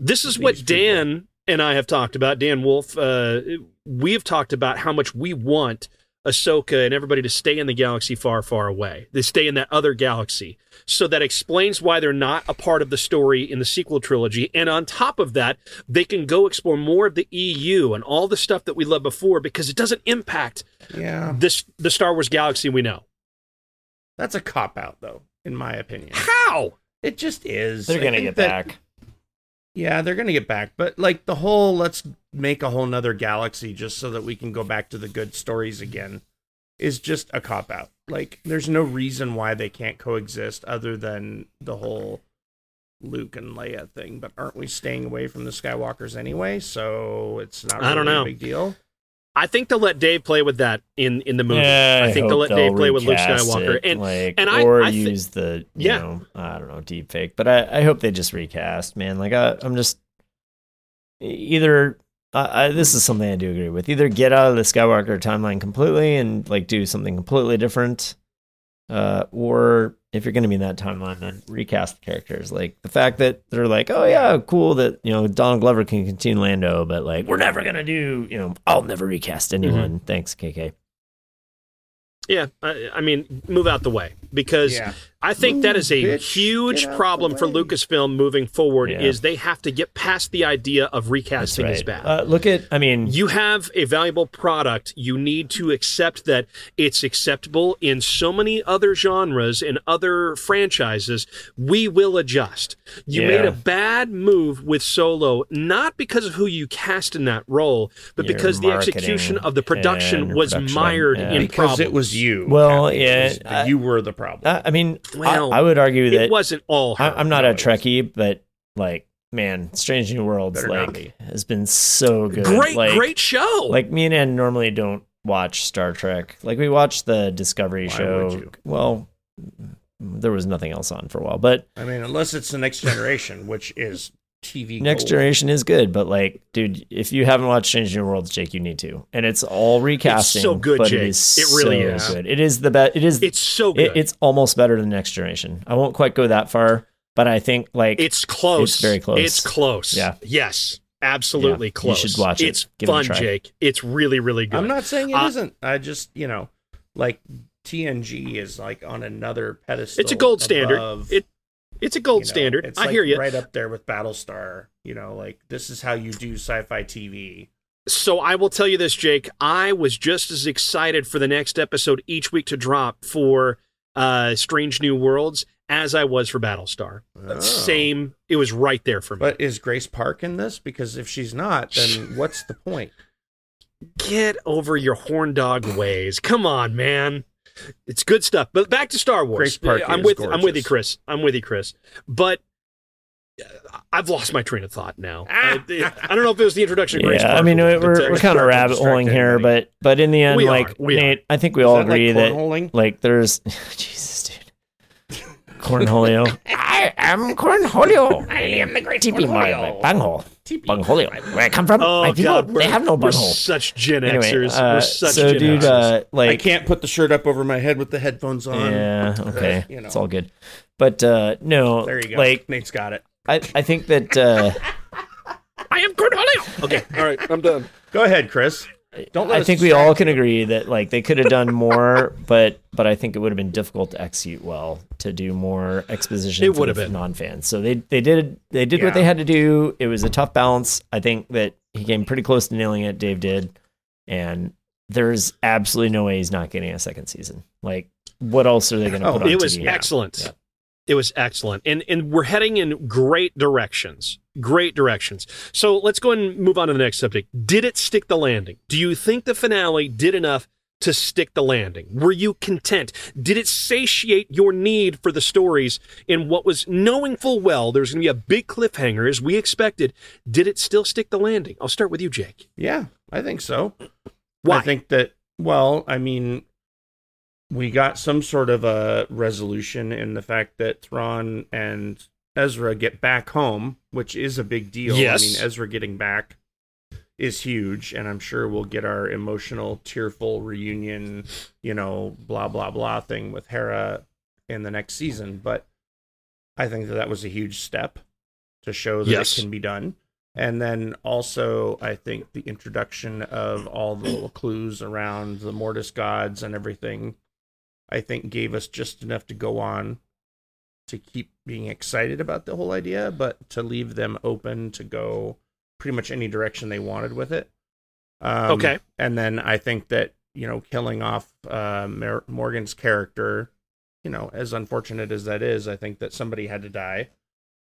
this is what people. Dan and I have talked about. Dan Wolf, uh, we have talked about how much we want Ahsoka and everybody to stay in the galaxy far, far away. They stay in that other galaxy. So that explains why they're not a part of the story in the sequel trilogy. And on top of that, they can go explore more of the EU and all the stuff that we loved before because it doesn't impact Yeah. this the Star Wars galaxy we know. That's a cop out, though, in my opinion. How? It just is. They're gonna think get that- back. Yeah, they're gonna get back. But like the whole let's make a whole nother galaxy just so that we can go back to the good stories again is just a cop out. Like there's no reason why they can't coexist other than the whole Luke and Leia thing. But aren't we staying away from the Skywalkers anyway? So it's not really I don't know. a big deal. I think they'll let Dave play with that in in the movie. Yeah, I think they'll let hope Dave play with Luke Skywalker, it, and like, and I- or I thi- use the you Yeah. know I don't know deep fake, but I, I hope they just recast, man. Like I, I'm just either I, I, this is something I do agree with. Either get out of the Skywalker timeline completely and like do something completely different, uh, or if you're going to be in that timeline, then recast the characters. Like the fact that they're like, oh yeah, cool that you know Donald Glover can continue Lando, but like we're never gonna do, you know, I'll never recast anyone. Thanks, KK. yeah, I, I mean, move out the way. Because Yeah. I think that is a Bitch, huge problem for. Lucasfilm moving forward. Yeah. Is they have to get past the idea of That's recasting as right. bad. Uh, look at, I mean, you have a valuable product. You need to accept that it's acceptable in so many other genres and other franchises. We will adjust. You Yeah. made a bad move with Solo, not because of who you cast in that role, but Your because the execution of the production was production, mired yeah. in because problems. it was you. Well, Kathy. Yeah, was- I- you were the problem. I, uh, I mean, Well, I, I would argue that It wasn't all. I, her. I'm not No, a Trekkie, but like, man, Strange New Worlds Better not be. like has been so good. great, like, great show. Like me and Ann normally don't watch Star Trek. Like we watch the Discovery Why show. would you? Well, there was nothing else on for a while, but I mean, unless it's the next generation, which is TV. Next gold. Generation is good. But like, dude, if you haven't watched Strange New Worlds, Jake, you need to. And it's all recasting. It's so good, but Jake. It, is It really so is. good. It is the best. It is. it's so good. it, it's almost better than Next Generation. I won't quite go that far, but I think like It's close. It's very close. It's close. Yeah. Yes. Absolutely Yeah, you close. should watch it. It's Give it a fun, try. Jake. It's really, really good. I'm not saying it Uh, not I just, you know, like TNG is like on another pedestal. It's a gold standard. It it's a gold you know, standard. It's I like hear you. Right up there with Battlestar. You know, like this is how you do sci-fi TV. So I will tell you this, Jake. I was just as excited for the next episode each week to drop for uh, Strange New Worlds as I was for Battlestar. Oh. Same. It was right there for me. But is Grace Park in this? Because if she's not, then what's the point? Get over your horn dog ways. Come on, man. It's good stuff. But back to Star Wars. Grace Park I'm is with I'm with you. Chris. I'm with you, Chris. But uh, I've lost my train of thought now. I, I don't know if it was the introduction of Grace yeah, Park. I mean or we're, we're, we're kind of rabbit holing here, but but in the end, We like are. Nate, I think we Is all that like agree that like there's Jesus, dude. Cornholio. I am Cornholio. I am the great TP my bunghole. Bungholio. Where I come from, Oh my people, God, they have no we're such Gen Anyway, Xers. uh, we're such so Gen dude, Xers. uh, like I can't put the shirt up over my head with the headphones on. Yeah, okay. you know. It's all good. But uh no, There you go. like Nate's got it. I, I think that uh I am Cornholio. Okay, all right, I'm done. Go ahead, Chris. Don't let I think we distract all you. can agree that like they could have done more, but but I think it would have been difficult to execute well to do more exposition. It for would have been. non-fans. So they they did they did what they had to do. It was a tough balance. I think that he came pretty close to nailing it. Dave did, and there's absolutely no way he's not getting a second season. Like, what else are they going to Oh, put on It was TV? excellent. It was excellent, and and we're heading in great directions. Great directions. So let's go and move on to the next subject. Did it stick the landing? Do you think the finale did enough to stick the landing? Were you content? Did it satiate your need for the stories in what was knowing full well there's going to be a big cliffhanger as we expected? Did it still stick the landing? I'll start with you, Jake. Yeah, I think so. Why? I think that, well, I mean, we got some sort of a resolution in the fact that Thrawn and Ezra get back home, which is a big deal. Yes. I mean, Ezra getting back is huge, and I'm sure we'll get our emotional, tearful reunion, you know, blah, blah, blah thing with Hera in the next season. But I think that that was a huge step to show that Yes. it can be done. And then also, I think the introduction of all the little clues around the Mortis gods and everything, I think gave us just enough to go on to keep being excited about the whole idea, but to leave them open to go pretty much any direction they wanted with it. Um, Okay. And then I think that, you know, killing off uh, Mer- Morgan's character, you know, as unfortunate as that is, I think that somebody had to die.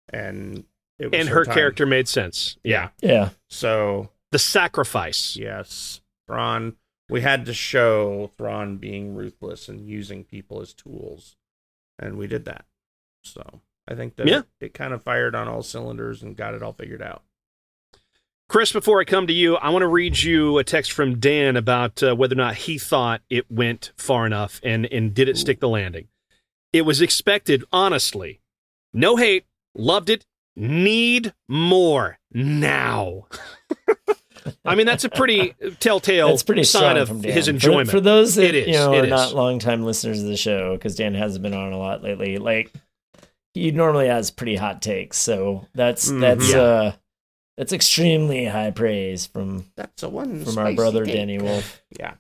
And it was And her time. character made sense. Yeah. Yeah, So The sacrifice. Yes, Thrawn. We had to show Thrawn being ruthless and using people as tools, and we did that. So I think that Yeah. it, it kind of fired on all cylinders and got it all figured out. Chris, before I come to you, I want to read you a text from Dan about uh, whether or not he thought it went far enough and, and did it stick the landing. It was expected, honestly. No hate, loved it, need more now. I mean, that's a pretty telltale that's pretty sign of from his enjoyment. For, those that It is, you know it are is. not longtime listeners of the show, because Dan hasn't been on a lot lately. Like he normally has pretty hot takes, so that's Mhm. that's Yeah. uh that's extremely high praise from That's a one from our brother take. Danny Wolf. Yeah,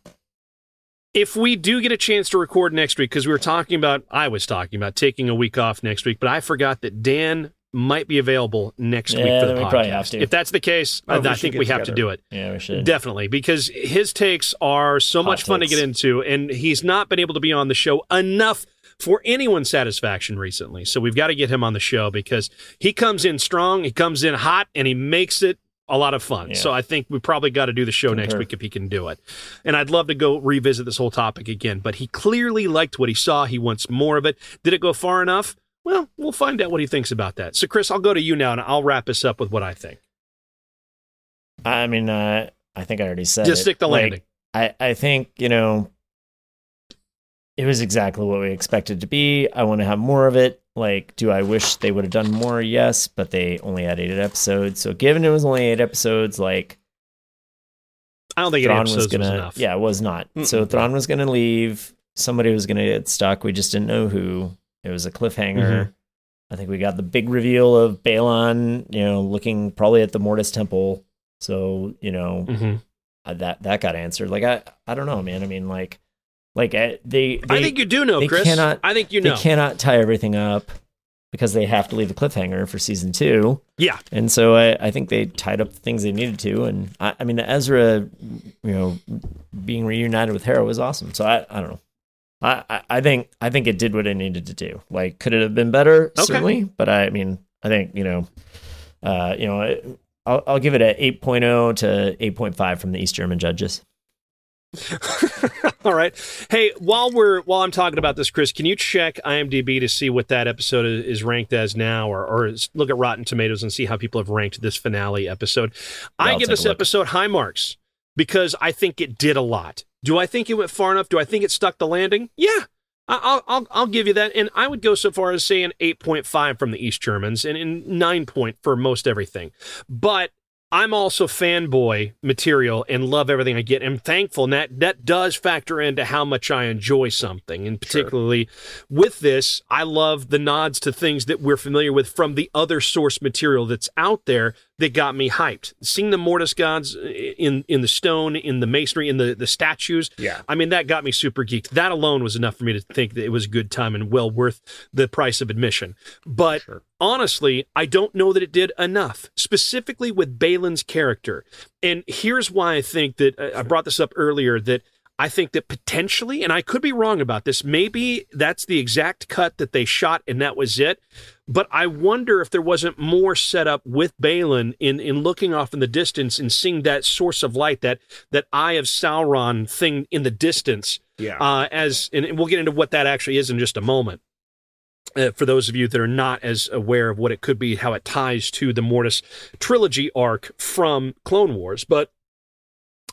if we do get a chance to record next week, because we were talking about, I was talking about taking a week off next week, but I forgot that Dan might be available next Yeah, week for the then we podcast. probably have to. If that's the case, Oh, I, I think get we have to do it. Yeah, we should. Definitely, because his takes are so Hot much fun to get into, and he's not been able to be on the show enough for anyone's satisfaction recently. So we've got to get him on the show because he comes in strong, he comes in hot, and he makes it a lot of fun. Yeah. So I think we probably got to do the show next week if he can do it. And I'd love to go revisit this whole topic again, but he clearly liked what he saw. He wants more of it. Did it go far enough? Well, we'll find out what he thinks about that. So, Chris, I'll go to you now and I'll wrap us up with what I think. I mean, uh, I think I already said Just it. stick the Like, landing. I, I think, you know, it was exactly what we expected to be. I want to have more of it. Like, do I wish they would have done more? Yes, but they only had eight episodes. So, given it was only eight episodes, like, I don't think eight Thrawn episodes was gonna, was enough. yeah, it was not. So Mm-mm. Thrawn was gonna leave. Somebody was gonna get stuck. We just didn't know who. It was a cliffhanger. Mhm. I think we got the big reveal of Baylan, you know, looking probably at the Mortis Temple. So you know hmm uh, that that got answered. Like I, I don't know, man. I mean, like, like uh, they, they I think you do know, they Chris. cannot- I think you they cannot tie everything up because they have to leave a cliffhanger for season two. Yeah. And so I, I think they tied up the things they needed to. And I, I mean, the Ezra, you know, being reunited with Hera was awesome. So I, I don't know. I, I, I think I think it did what it needed to do. Like, could it have been better? Okay. Certainly. But I mean, I think you know, uh, you know, it- I'll, I'll give it a 8.0 to 8.5 from the East German judges. All right. Hey, while we're while I'm talking about this, Chris, can you check IMDb to see what that episode is ranked as now, or or is- look at Rotten Tomatoes and see how people have ranked this finale episode? I I'll give this episode high marks because I think it did a lot. Do I think it went far enough? Do I think it stuck the landing? Yeah. I- I'll, I'll, I'll give you that. And I would go so far as saying 8.5 from the East Germans and, and 9 point for most everything. But I'm also fanboy material and love everything I get. And thankful and that that does factor into how much I enjoy something. And particularly with this, I love the nods to things that we're familiar with from the other source material that's out there that got me hyped. Seeing the Mortis gods in in the stone, in the masonry, in the, the statues. Yeah. I mean, that got me super geeked. That alone was enough for me to think that it was a good time and well worth the price of admission. But Sure. honestly, I don't know that it did enough, specifically with Baylan's character. And here's why I think that uh, I brought this up earlier that I think that potentially, and I could be wrong about this, maybe that's the exact cut that they shot and that was it. But I wonder if there wasn't more set up with Baylan in, in looking off in the distance and seeing that source of light, that that eye of Sauron thing in the distance Yeah. uh, as and we'll get into what that actually is in just a moment. Uh, for those of you that are not as aware of what it could be, how it ties to the Mortis trilogy arc from Clone Wars, but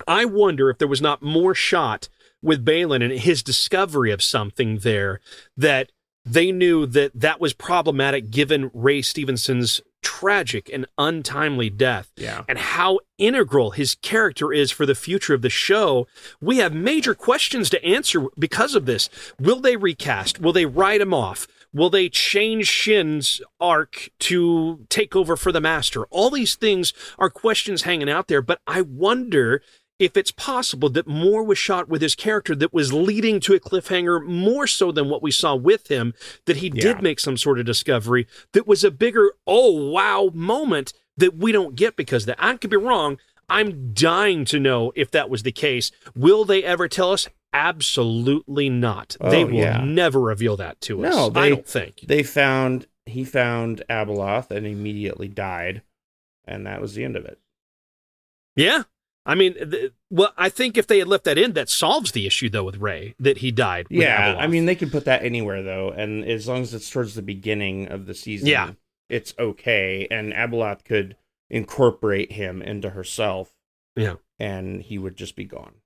I wonder if there was not more shot with Baylan and his discovery of something there that they knew that that was problematic given Ray Stevenson's tragic and untimely death yeah. and how integral his character is for the future of the show, we have major questions to answer because of this. Will they recast? Will they write him off? Will they change Shin's arc to take over for the Master? All these things are questions hanging out there, but I wonder if it's possible that more was shot with his character that was leading to a cliffhanger more so than what we saw with him, that he Yeah. did make some sort of discovery that was a bigger, oh, wow moment that we don't get because of that. I could be wrong. I'm dying to know if that was the case. Will they ever tell us? Absolutely not. Oh, they will yeah. never reveal that to us. No, I they- don't think. They found he found Abeloth and immediately died, and that was the end of it. Yeah. I mean, th- well, I think if they had left that in, that solves the issue, though, with Ray, that he died. with Yeah, Abeloth. I mean they can put that anywhere though, and as long as it's towards the beginning of the season, Yeah. it's okay. And Abeloth could incorporate him into herself, Yeah. and he would just be gone.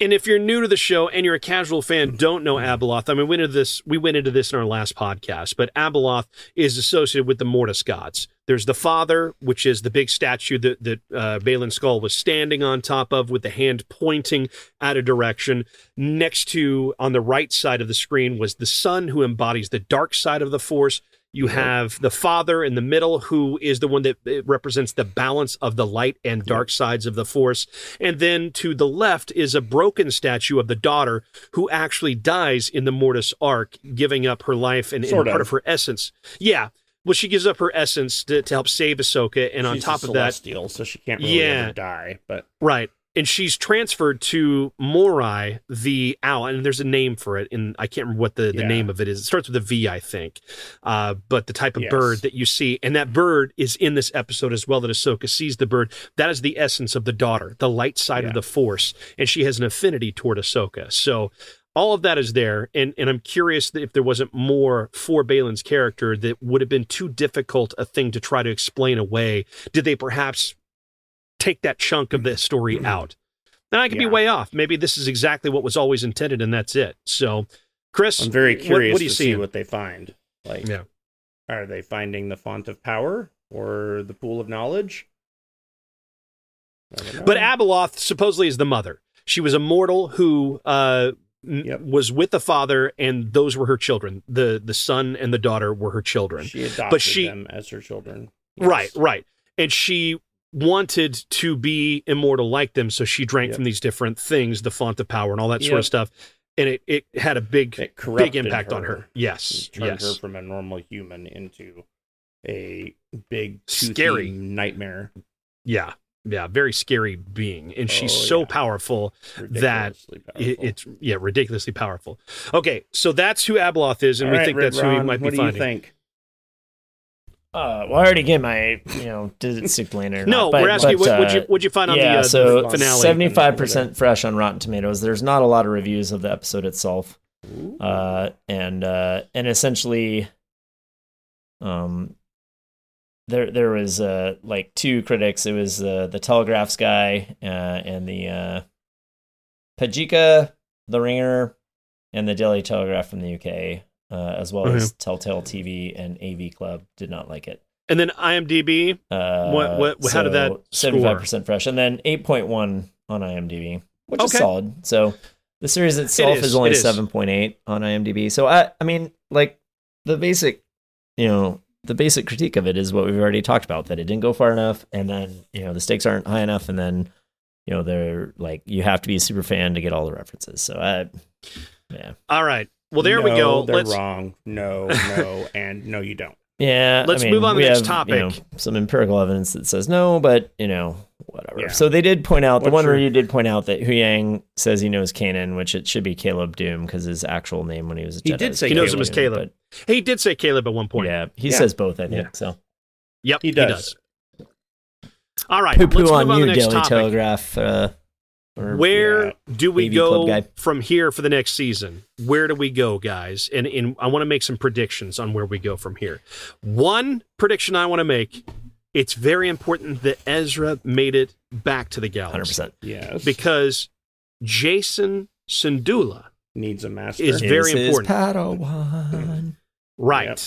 And if you're new to the show and you're a casual fan, don't know Abeloth. I mean, we went into this. We went into this in our last podcast, but Abeloth is associated with the Mortis gods. There's the father, which is the big statue that that uh, Baylan Skoll was standing on top of, with the hand pointing at a direction. Next to, on the right side of the screen, was the son, who embodies the dark side of the Force. You have the father in the middle, who is the one that eh, represents the balance of the light and dark sides of the force. And then to the left is a broken statue of the daughter, who actually dies in the Mortis arc, giving up her life and, and part of. of her essence. Yeah. Well, she gives up her essence to, to help save Ahsoka, and She's on top of that, so she can't really yeah, die. But right, and she's transferred to Morai the owl, and there's a name for it, and I can't remember what the, the yeah. name of it is. It starts with a V, I think. Uh, but the type of yes. bird that you see, and that bird is in this episode as well. That Ahsoka sees the bird. That is the essence of the daughter, the light side yeah. of the Force, and she has an affinity toward Ahsoka. So all of that is there, and and I'm curious if there wasn't more for Baylan's character that would have been too difficult a thing to try to explain away. Did they perhaps take that chunk of the story mm-hmm. out. Now I could yeah. be way off. Maybe this is exactly what was always intended, and that's it. So, Chris, I'm very curious what, what do you to see what they find. Like, yeah. are they finding the font of power or the pool of knowledge? But Abeloth supposedly is the mother. She was a mortal who uh, yep. was with the father, and those were her children. the The son and the daughter were her children. She adopted but she, them as her children. Yes. Right, right. And she wanted to be immortal like them, so she drank yep. from these different things, the font of power and all that yep. sort of stuff. And it, it had a big big impact her. on her. Yes. It turned yes. her from a normal human into a big scary nightmare. Yeah. Yeah, very scary being. And she's oh, so yeah. powerful that powerful. It, it's yeah, ridiculously powerful. Okay, so that's who Abeloth is, and all we right, think that's Ron, who he might be what finding. Do you think? Uh, well, I already get my, you know, did it stick or no, but, we're asking but, what would you would you find on yeah, the, uh, so the finale? Seventy five percent fresh on Rotten Tomatoes. There's not a lot of reviews of the episode itself, uh, and uh, and essentially, um, there there was uh like two critics. It was uh, the Telegraph's guy uh, and the uh, Pajika, the Ringer, and the Daily Telegraph from the UK uh, as well as Telltale TV and AV Club did not like it. And then IMDb, uh, what, what, so how did that? Seventy-five percent fresh, and then eight point one on IMDb, which okay. is solid. So the series itself it is. is only seven point eight on IMDb. So I, I mean, like the basic, you know, the basic critique of it is what we've already talked about that it didn't go far enough, and then you know the stakes aren't high enough, and then you know they're like you have to be a super fan to get all the references. So I, yeah. All right. Well, there no, we go. They're Let's... wrong. No, no, and no, you don't. Yeah, let's I mean, move on to the next have, topic. You know, some empirical evidence that says no, but you know, whatever. Yeah. So they did point out the one your... where you did point out that Huyang says he knows Kanan, which it should be Caleb Dume because his actual name when he was a Jedi. He did say he knows him as Caleb. But... He did say Caleb at one point. Yeah, he yeah. says both. I think yeah. so. Yep, he does. He does. All right, poo poo on, on you, Daily topic. Telegraph. Uh, or, Where yeah, do we go from here for the next season? Where do we go, guys? And, and I want to make some predictions on where we go from here. One prediction I want to make it's very important that Ezra made it back to the galaxy. 100%. Yes. Because Jacen Syndulla needs a master. Is very important. Padawan. Right. Yep.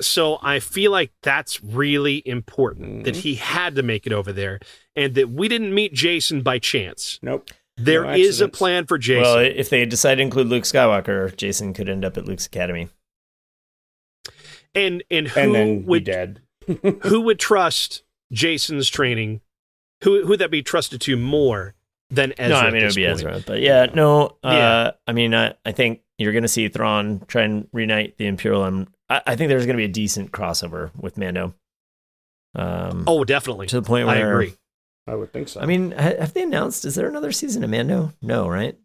So I feel like that's really important mm-hmm. that he had to make it over there and that we didn't meet Jacen by chance. Nope. There no is a plan for Jacen. Well, if they decide to include Luke Skywalker, Jacen could end up at Luke's academy. And and who and then would dead? who would trust Jacen's training? Who who would that be trusted to more than Ezra? No, I mean it would be point? Ezra. But yeah, no. Uh, yeah. I mean, I, I think you're going to see Thrawn try and reunite the Imperial. And I, I think there's going to be a decent crossover with Mando. Um, oh, definitely. To the point where I agree. I would think so. I mean, have they announced? Is there another season of Mando? No, right?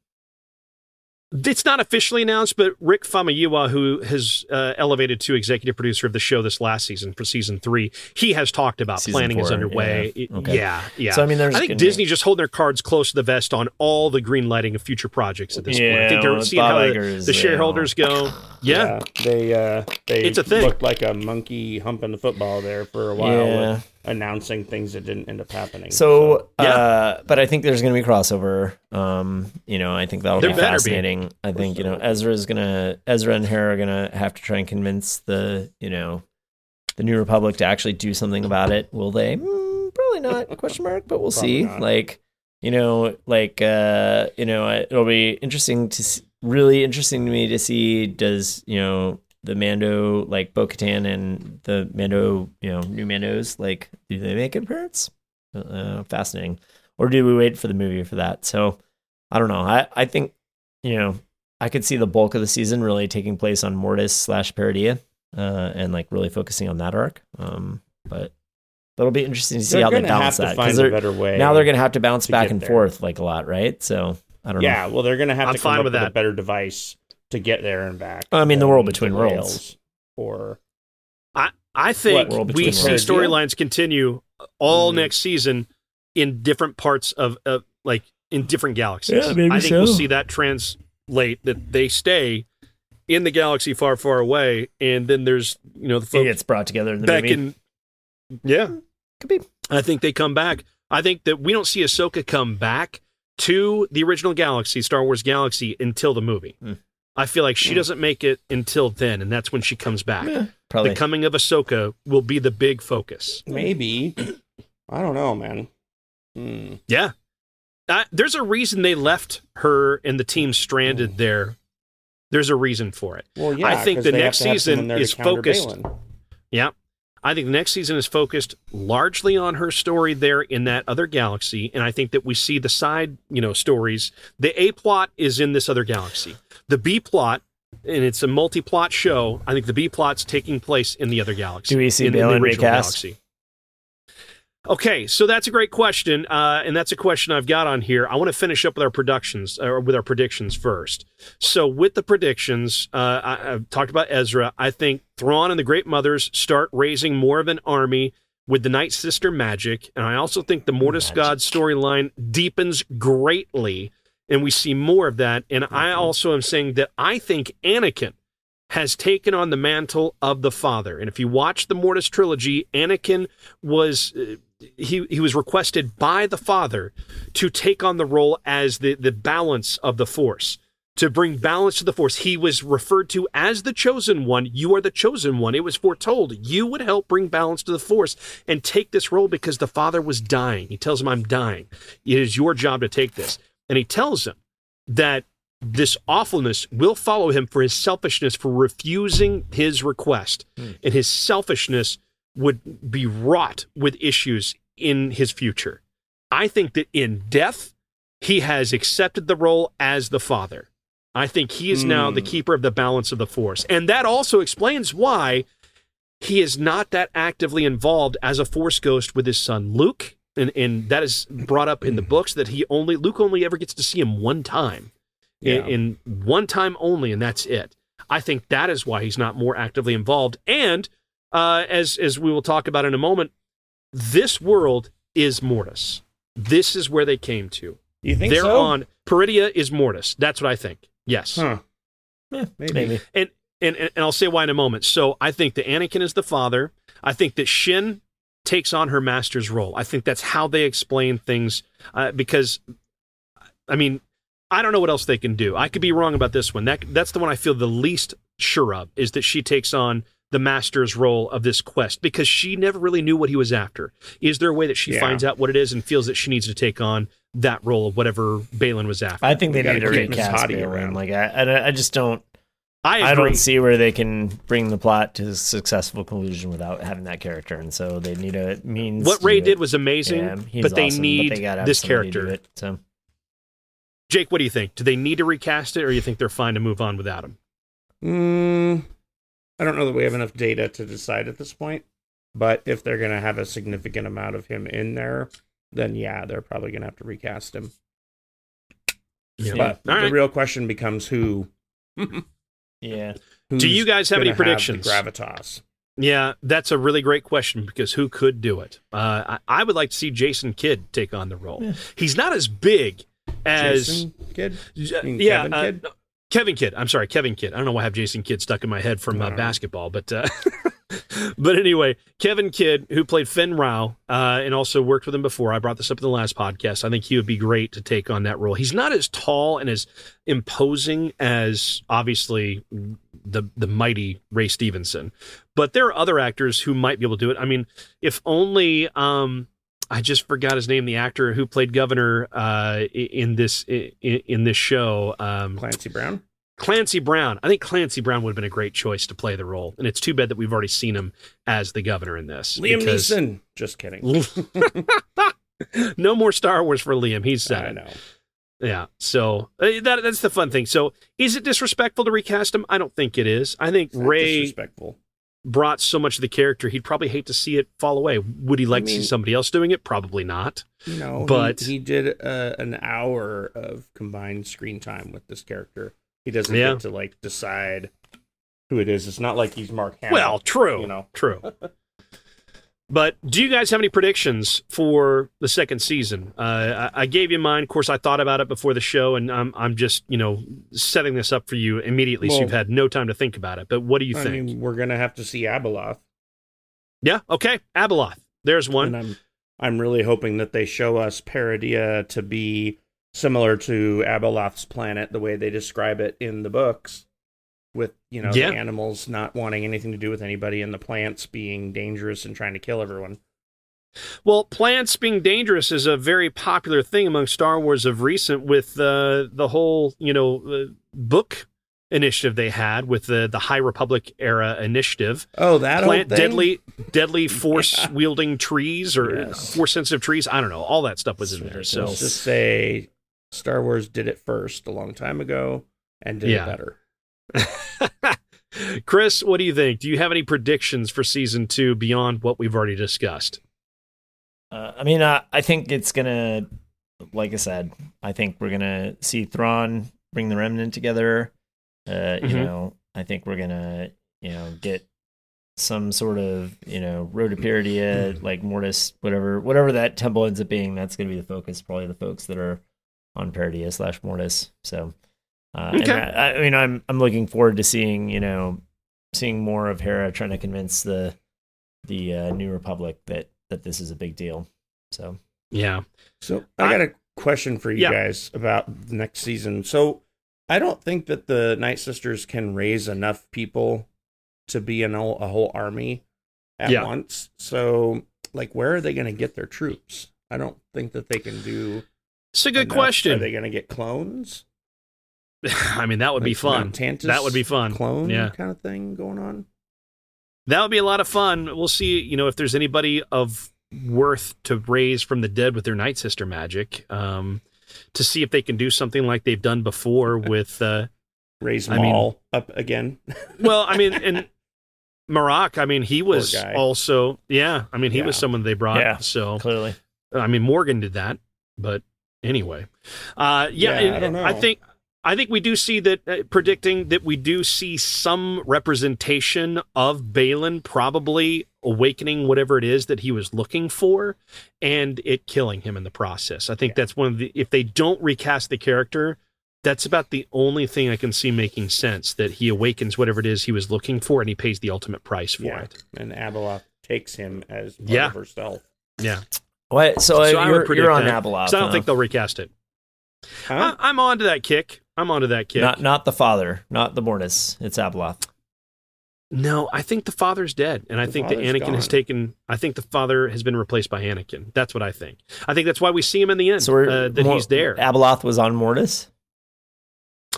It's not officially announced, but Rick Famuyiwa, who has uh, elevated to executive producer of the show this last season for season three, he has talked about season planning four, is underway. Yeah. Okay. yeah, yeah. So I mean, there's I think Disney just holding their cards close to the vest on all the green lighting of future projects at this yeah, point. I think they're seeing Bob how Eggers, the, the shareholders yeah. go. Yeah. yeah, they uh, they it's a thing. looked like a monkey humping the football there for a while. Yeah announcing things that didn't end up happening. So, so. Uh, but I think there's going to be crossover. Um, you know, I think that'll there be fascinating. Be. I think you know Ezra's gonna Ezra and Hera are gonna have to try and convince the you know the New Republic to actually do something about it. Will they? Mm, probably not. Question mark. But we'll see. Not. Like you know, like uh, you know, it'll be interesting to see, really interesting to me to see does you know the Mando like Bo Katan and the Mando, you know, new Mandos, like do they make an appearance? Uh, fascinating. Or do we wait for the movie for that? So I don't know. I, I think, you know, I could see the bulk of the season really taking place on Mortis slash Peridea uh, and like really focusing on that arc. Um, but that'll be interesting to see They're how they balance to that a better way. now they're gonna have to bounce to back and there. forth like a lot, right? So I don't know. Yeah, well, they're going to have I'm to come fine up with with, a better device to get there and back. I mean, the world between the worlds. Or I I think What, we Between see storylines continue all Mm. next season in different parts of, of like in different galaxies. Yeah, maybe I think we'll see that translate that they stay in the galaxy far, far away, and then there's you know the it folks gets brought together in the back movie. in. Yeah, Could be. I think they come back. I think that we don't see Ahsoka come back to the original galaxy, Star Wars Galaxy, until the movie. Hmm. I feel like she Hmm. doesn't make it until then, and that's when she comes back. Yeah, probably. The coming of Ahsoka will be the big focus. maybe. I don't know, man. Hmm. Yeah. Uh, there's a reason they left her and the team Hmm. stranded there. There's a reason for it. Well, yeah. I think the next season someone there to is focused- Baylan. Yeah. I think the next season is focused largely on her story there in that other galaxy. And I think that we see the side, you know, stories. The A plot is in this other galaxy. The B plot, and it's a multi plot show. I think the B plot's taking place in the other galaxy. Do we see in, in the original recast? galaxy. Okay, so that's a great question, uh, and that's a question I've got on here. I want to finish up with our productions or with our predictions first. So, with the predictions, uh, I, I've talked about Ezra. I think Thrawn and the Great Mothers start raising more of an army with the Night Sister magic, and I also think the Mortis Magic. God storyline deepens greatly, and we see more of that. And I also am saying that I think Anakin has taken on the mantle of the father. And if you watch the Mortis trilogy, Anakin was uh, he he was requested by the father to take on the role as the the balance of the force. To bring balance to the force. He was referred to as the chosen one. You are the chosen one. It was foretold you would help bring balance to the force and take this role because the father was dying. He tells him, I'm dying. It is your job to take this. And he tells him that this awfulness will follow him for his selfishness for refusing his request. Hmm. And his selfishness would be wrought with issues in his future. I think that in death, he has accepted the role as the father. I think he is now the Hmm. keeper of the balance of the force. And that also explains why he is not that actively involved as a force ghost with his son Luke. And, and that is brought up in the books that he only Luke only ever gets to see him one time Yeah. in, in one time only, and that's it. I think that is why he's not more actively involved. And uh, as as we will talk about in a moment, this world is Mortis. This is where they came to. You think They're so? on Peridea is Mortis. That's what I think. Yes. Huh. Yeah, Maybe. maybe. And, and and I'll say why in a moment. So I think that Anakin is the father. I think that Shin takes on her master's role. I think that's how they explain things. Uh, because, I mean, I don't know what else they can do. I could be wrong about this one. That that's the one I feel the least sure of is that she takes on the master's role of this quest because she never really knew what he was after. Is there a way that she Yeah. finds out what it is and feels that she needs to take on that role of whatever Baylan was after? I think We they need to gotta keep recast Baylan. around. Like I, I, I just don't. I. I don't see where they can bring the plot to a successful conclusion without having that character, and so they need a means. what to Ray do did it. was amazing, Yeah, he's but they awesome, need they gotta have this somebody to do character. it, so Jake, what do you think? Do they need to recast it, or you think they're fine to move on without him? Mm, I don't know that we have enough data to decide at this point. But if they're going to have a significant amount of him in there, then yeah, they're probably going to have to recast him. Yeah. But All the real question becomes who. yeah. Do you guys have any gonna the predictions? gravitas. Yeah, that's a really great question because who could do it? Uh, I, I would like to see Jason Kidd take on the role. Yeah. He's not as big as Jason Kid? Uh, mean yeah, Kevin uh, Kidd? Kevin Kidd. I'm sorry, Kevin Kidd. I don't know why I have Jason Kidd stuck in my head from uh, basketball, but uh, but anyway, Kevin Kidd, who played Fenn Rau uh, and also worked with him before. I brought this up in the last podcast. I think he would be great to take on that role. He's not as tall and as imposing as obviously the the mighty Ray Stevenson, but there are other actors who might be able to do it. I mean, if only. Um, I just forgot his name. The actor who played Governor uh, in this in, in this show. Um, Clancy Brown? Clancy Brown. I think Clancy Brown would have been a great choice to play the role, and it's too bad that we've already seen him as the governor in this. Liam because- Neeson. Just kidding. no more Star Wars for Liam. He's said I know. Yeah. So uh, that that's the fun thing. So is it disrespectful to recast him? I don't think it is. I think Ray disrespectful. Brought so much of the character, he'd probably hate to see it fall away. Would he like to mean- see somebody else doing it? Probably not. No, But- he, he did uh, an hour of combined screen time with this character. He doesn't Yeah. get to like decide who it is. It's not like he's Mark Hamill. Well, true. you know. True. But do you guys have any predictions for the second season? Uh, I, I gave you mine. Of course, I thought about it before the show, and I'm I'm just you know setting this up for you immediately, so you've had no time to think about it. But what do you I think? mean, we're gonna have to see Abeloth, yeah. Okay. Abeloth. There's one. and I'm I'm really hoping that they show us Peridea to be similar to Abeloth's planet, the way they describe it in the books, with you know Yeah. the animals not wanting anything to do with anybody, and the plants being dangerous and trying to kill everyone. Well, plants being dangerous is a very popular thing among Star Wars of recent with uh, the whole, you know, uh, book initiative they had with the the High Republic era initiative. Oh, that Plant deadly deadly force wielding trees or Yes. force sensitive trees. I don't know. All that stuff was in there. So Let's just say Star Wars did it first a long time ago and did Yeah. it better. Chris, what do you think? Do you have any predictions for season two beyond what we've already discussed? Uh, I mean, uh, I think it's gonna, like I said, I think we're gonna see Thrawn bring the Remnant together. Uh, You Mhm. know, I think we're gonna, you know, get some sort of, you know, road to Peridea, like Mortis, whatever, whatever that temple ends up being. That's gonna be the focus. Probably the folks that are on Peridea slash Mortis. So, uh, and Okay. I, I mean, I'm I'm looking forward to seeing, you know, seeing more of Hera trying to convince the the uh, New Republic that that this is a big deal. So Yeah. So I I- got a question for you Yeah. guys about the next season. So I don't think that the Night Sisters can raise enough people to be in a, a whole army at Yeah. once. So like, where are they going to get their troops? I don't think that they can do. It's a good enough. question. Are they going to get clones? I mean, that would be fun. That would be fun. Clone Yeah. kind of thing going on. That would be a lot of fun. We'll see, you know, if there's anybody of worth to raise from the dead with their Night Sister magic, um, to see if they can do something like they've done before with, uh, Raise I mean- up again. well, I mean, and Marrok, I mean, he was also, yeah, I mean, he was someone they brought. Yeah. So, clearly, I mean, Morgan did that, but anyway, uh, yeah, Yeah, I don't know. I think I think we do see that uh, predicting that we do see some representation of Baylan probably awakening whatever it is that he was looking for, and it killing him in the process. I think that's one of the if they don't recast the character. That's about the only thing I can see making sense that he awakens whatever it is he was looking for and he pays the ultimate price for yeah. it. And Abeloth takes him as part Yeah. of herself. Yeah. what? So, So uh, I you're, predict you're on that. Abeloth. So I don't huh? think they'll recast it. Huh? I, I'm on to that kick. I'm on to that kick. not not the father, not the Mortis. It's Abeloth. No, I think the father's dead, and I The think that father's Anakin has taken. I think the father has been replaced by Anakin. That's what I think. I think that's why we see him in the end. So we're, uh, that Mor- he's there. Abeloth was on Mortis.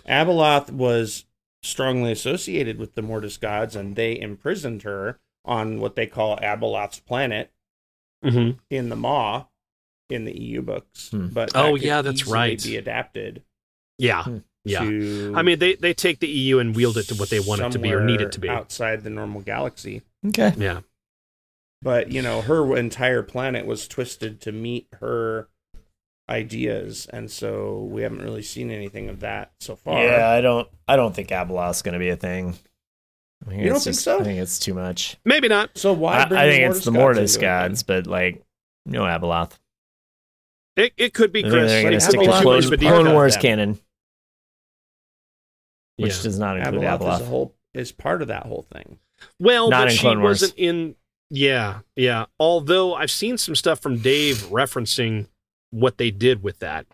Abeloth was strongly associated with the Mortis gods, and they imprisoned her on what they call Abeloth's planet hmm in the Maw in the EU books. Hmm. But Oh, that could yeah, that's right. Be adapted. Yeah, Hmm. yeah. I mean, they they take the EU and wield it to what they want it to be or need it to be. outside the normal galaxy. Okay. Yeah, But you know, her entire planet was twisted to meet her ideas, and so we haven't really seen anything of that so far. Yeah, I don't. I don't think Abeloth's going to be a thing. I think You don't it's think just- so? I think it's too much. maybe not. So why? I, bring I think it's the Mortis into it gods, but like no Abeloth. It it could be I think Chris. they're like, going to It's stick to Clone, of Clone. Wars canon, which Yeah. does not include Abeloth, Abeloth. is a whole is part of that whole thing. Well, Not but in she Clone Wars. wasn't in. Yeah, yeah. Although I've seen some stuff from Dave referencing what they did with that,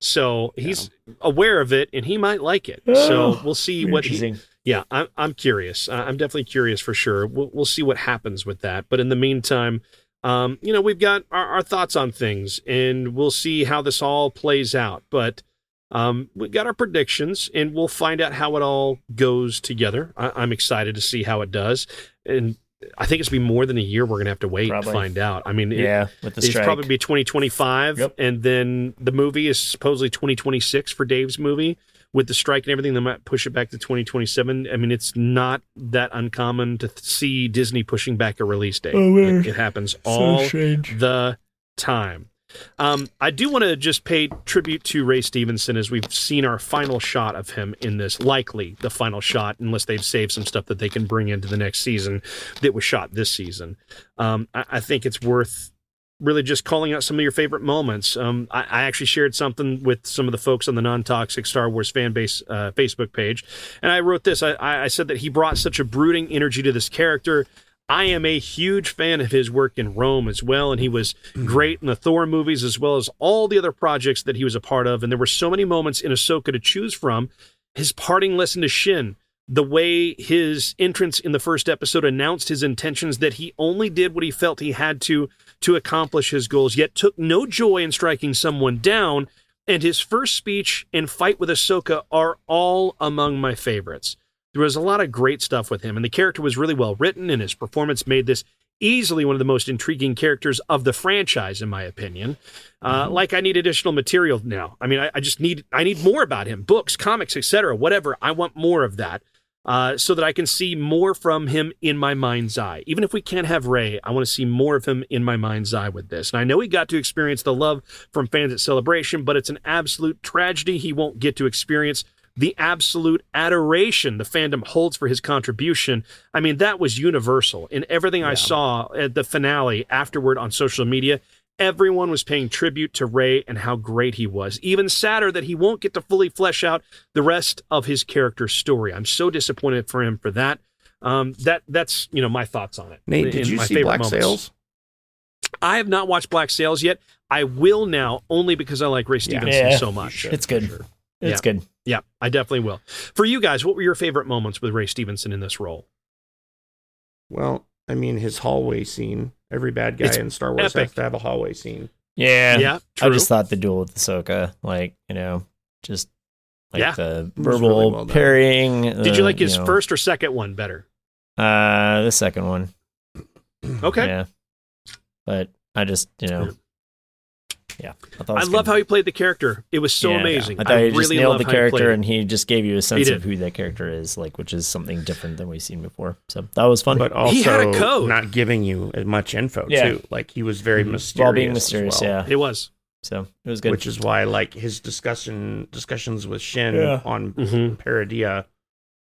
so he's aware of it and he might like it. So Oh, we'll see what he. Yeah, I'm I'm curious. I- I'm definitely curious for sure. We'll we'll see what happens with that. But in the meantime, um, you know, we've got our, our thoughts on things, and we'll see how this all plays out. But Um, we've got our predictions, and we'll find out how it all goes together. I, am excited to see how it does, and I think it's be more than a year. We're gonna have to wait probably. to find out. I mean, yeah, it, with the it's probably be 2025, yep. and then the movie is supposedly 2026 for Dave's movie with the strike and everything, they might push it back to 2027. I mean, it's not that uncommon to see Disney pushing back a release date. Oh, it, it, happens all the time. Um, I do want to just pay tribute to Ray Stevenson as we've seen our final shot of him in this, likely the final shot, unless they've saved some stuff that they can bring into the next season that was shot this season. Um, I, I think it's worth really just calling out some of your favorite moments. Um, I, I, actually shared something with some of the folks on the non toxic Star Wars fan base uh, Facebook page, and I wrote this. I, I said that he brought such a brooding energy to this character. I am a huge fan of his work in Rome as well, and he was great in the Thor movies as well as all the other projects that he was a part of. And there were so many moments in Ahsoka to choose from. His parting lesson to Shin, the way his entrance in the first episode announced his intentions that he only did what he felt he had to to accomplish his goals, yet took no joy in striking someone down. And his first speech and fight with Ahsoka are all among my favorites. There was a lot of great stuff with him, and the character was really well written, and his performance made this easily one of the most intriguing characters of the franchise, in my opinion. Uh, mm-hmm. Like I need additional material now. I mean, I, I, just need I need more about him, books, comics, etc. Whatever. I want more of that uh, so that I can see more from him in my mind's eye. Even if we can't have Ray, I want to see more of him in my mind's eye with this. And I know he got to experience the love from fans at Celebration, but it's an absolute tragedy he won't get to experience the absolute adoration the fandom holds for his contribution. I mean, that was universal in everything yeah. I saw at the finale afterward on social media. Everyone was paying tribute to Ray and how great he was. Even sadder that he won't get to fully flesh out the rest of his character's story. I'm so disappointed for him for that. Um, that that's you know my thoughts on it. Nate, did you see Black moments. Sails? I have not watched Black Sails yet. I will now, only because I like Ray Stevenson yeah. so much. It's good. Sure. It's yeah. good. Yeah, I definitely will. For you guys, what were your favorite moments with Ray Stevenson in this role? Well, I mean, his hallway scene. Every bad guy it's in Star Wars epic. has to have a hallway scene. Yeah, yeah. True. I just thought the duel with Ahsoka, like you know, just like yeah. the verbal really well parrying. Did you like his you know, first or second one better? Uh, the second one. Okay. Yeah, but I just you know yeah, I, I love how he played the character. It was so yeah, amazing. I thought I he just nailed the character, and he just gave you a sense of who that character is, like which is something different than we've seen before. So that was fun. But also not giving you as much info yeah. too. Like he was very mm-hmm. mysterious. While being mysterious, well. yeah, it was. So it was good. Which is why, like his discussion discussions with Shin yeah. on mm-hmm. Peridea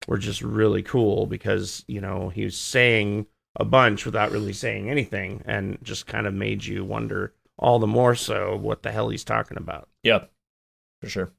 were just really cool because you know he was saying a bunch without really saying anything, and just kind of made you wonder all the more so what the hell he's talking about. Yep, for sure.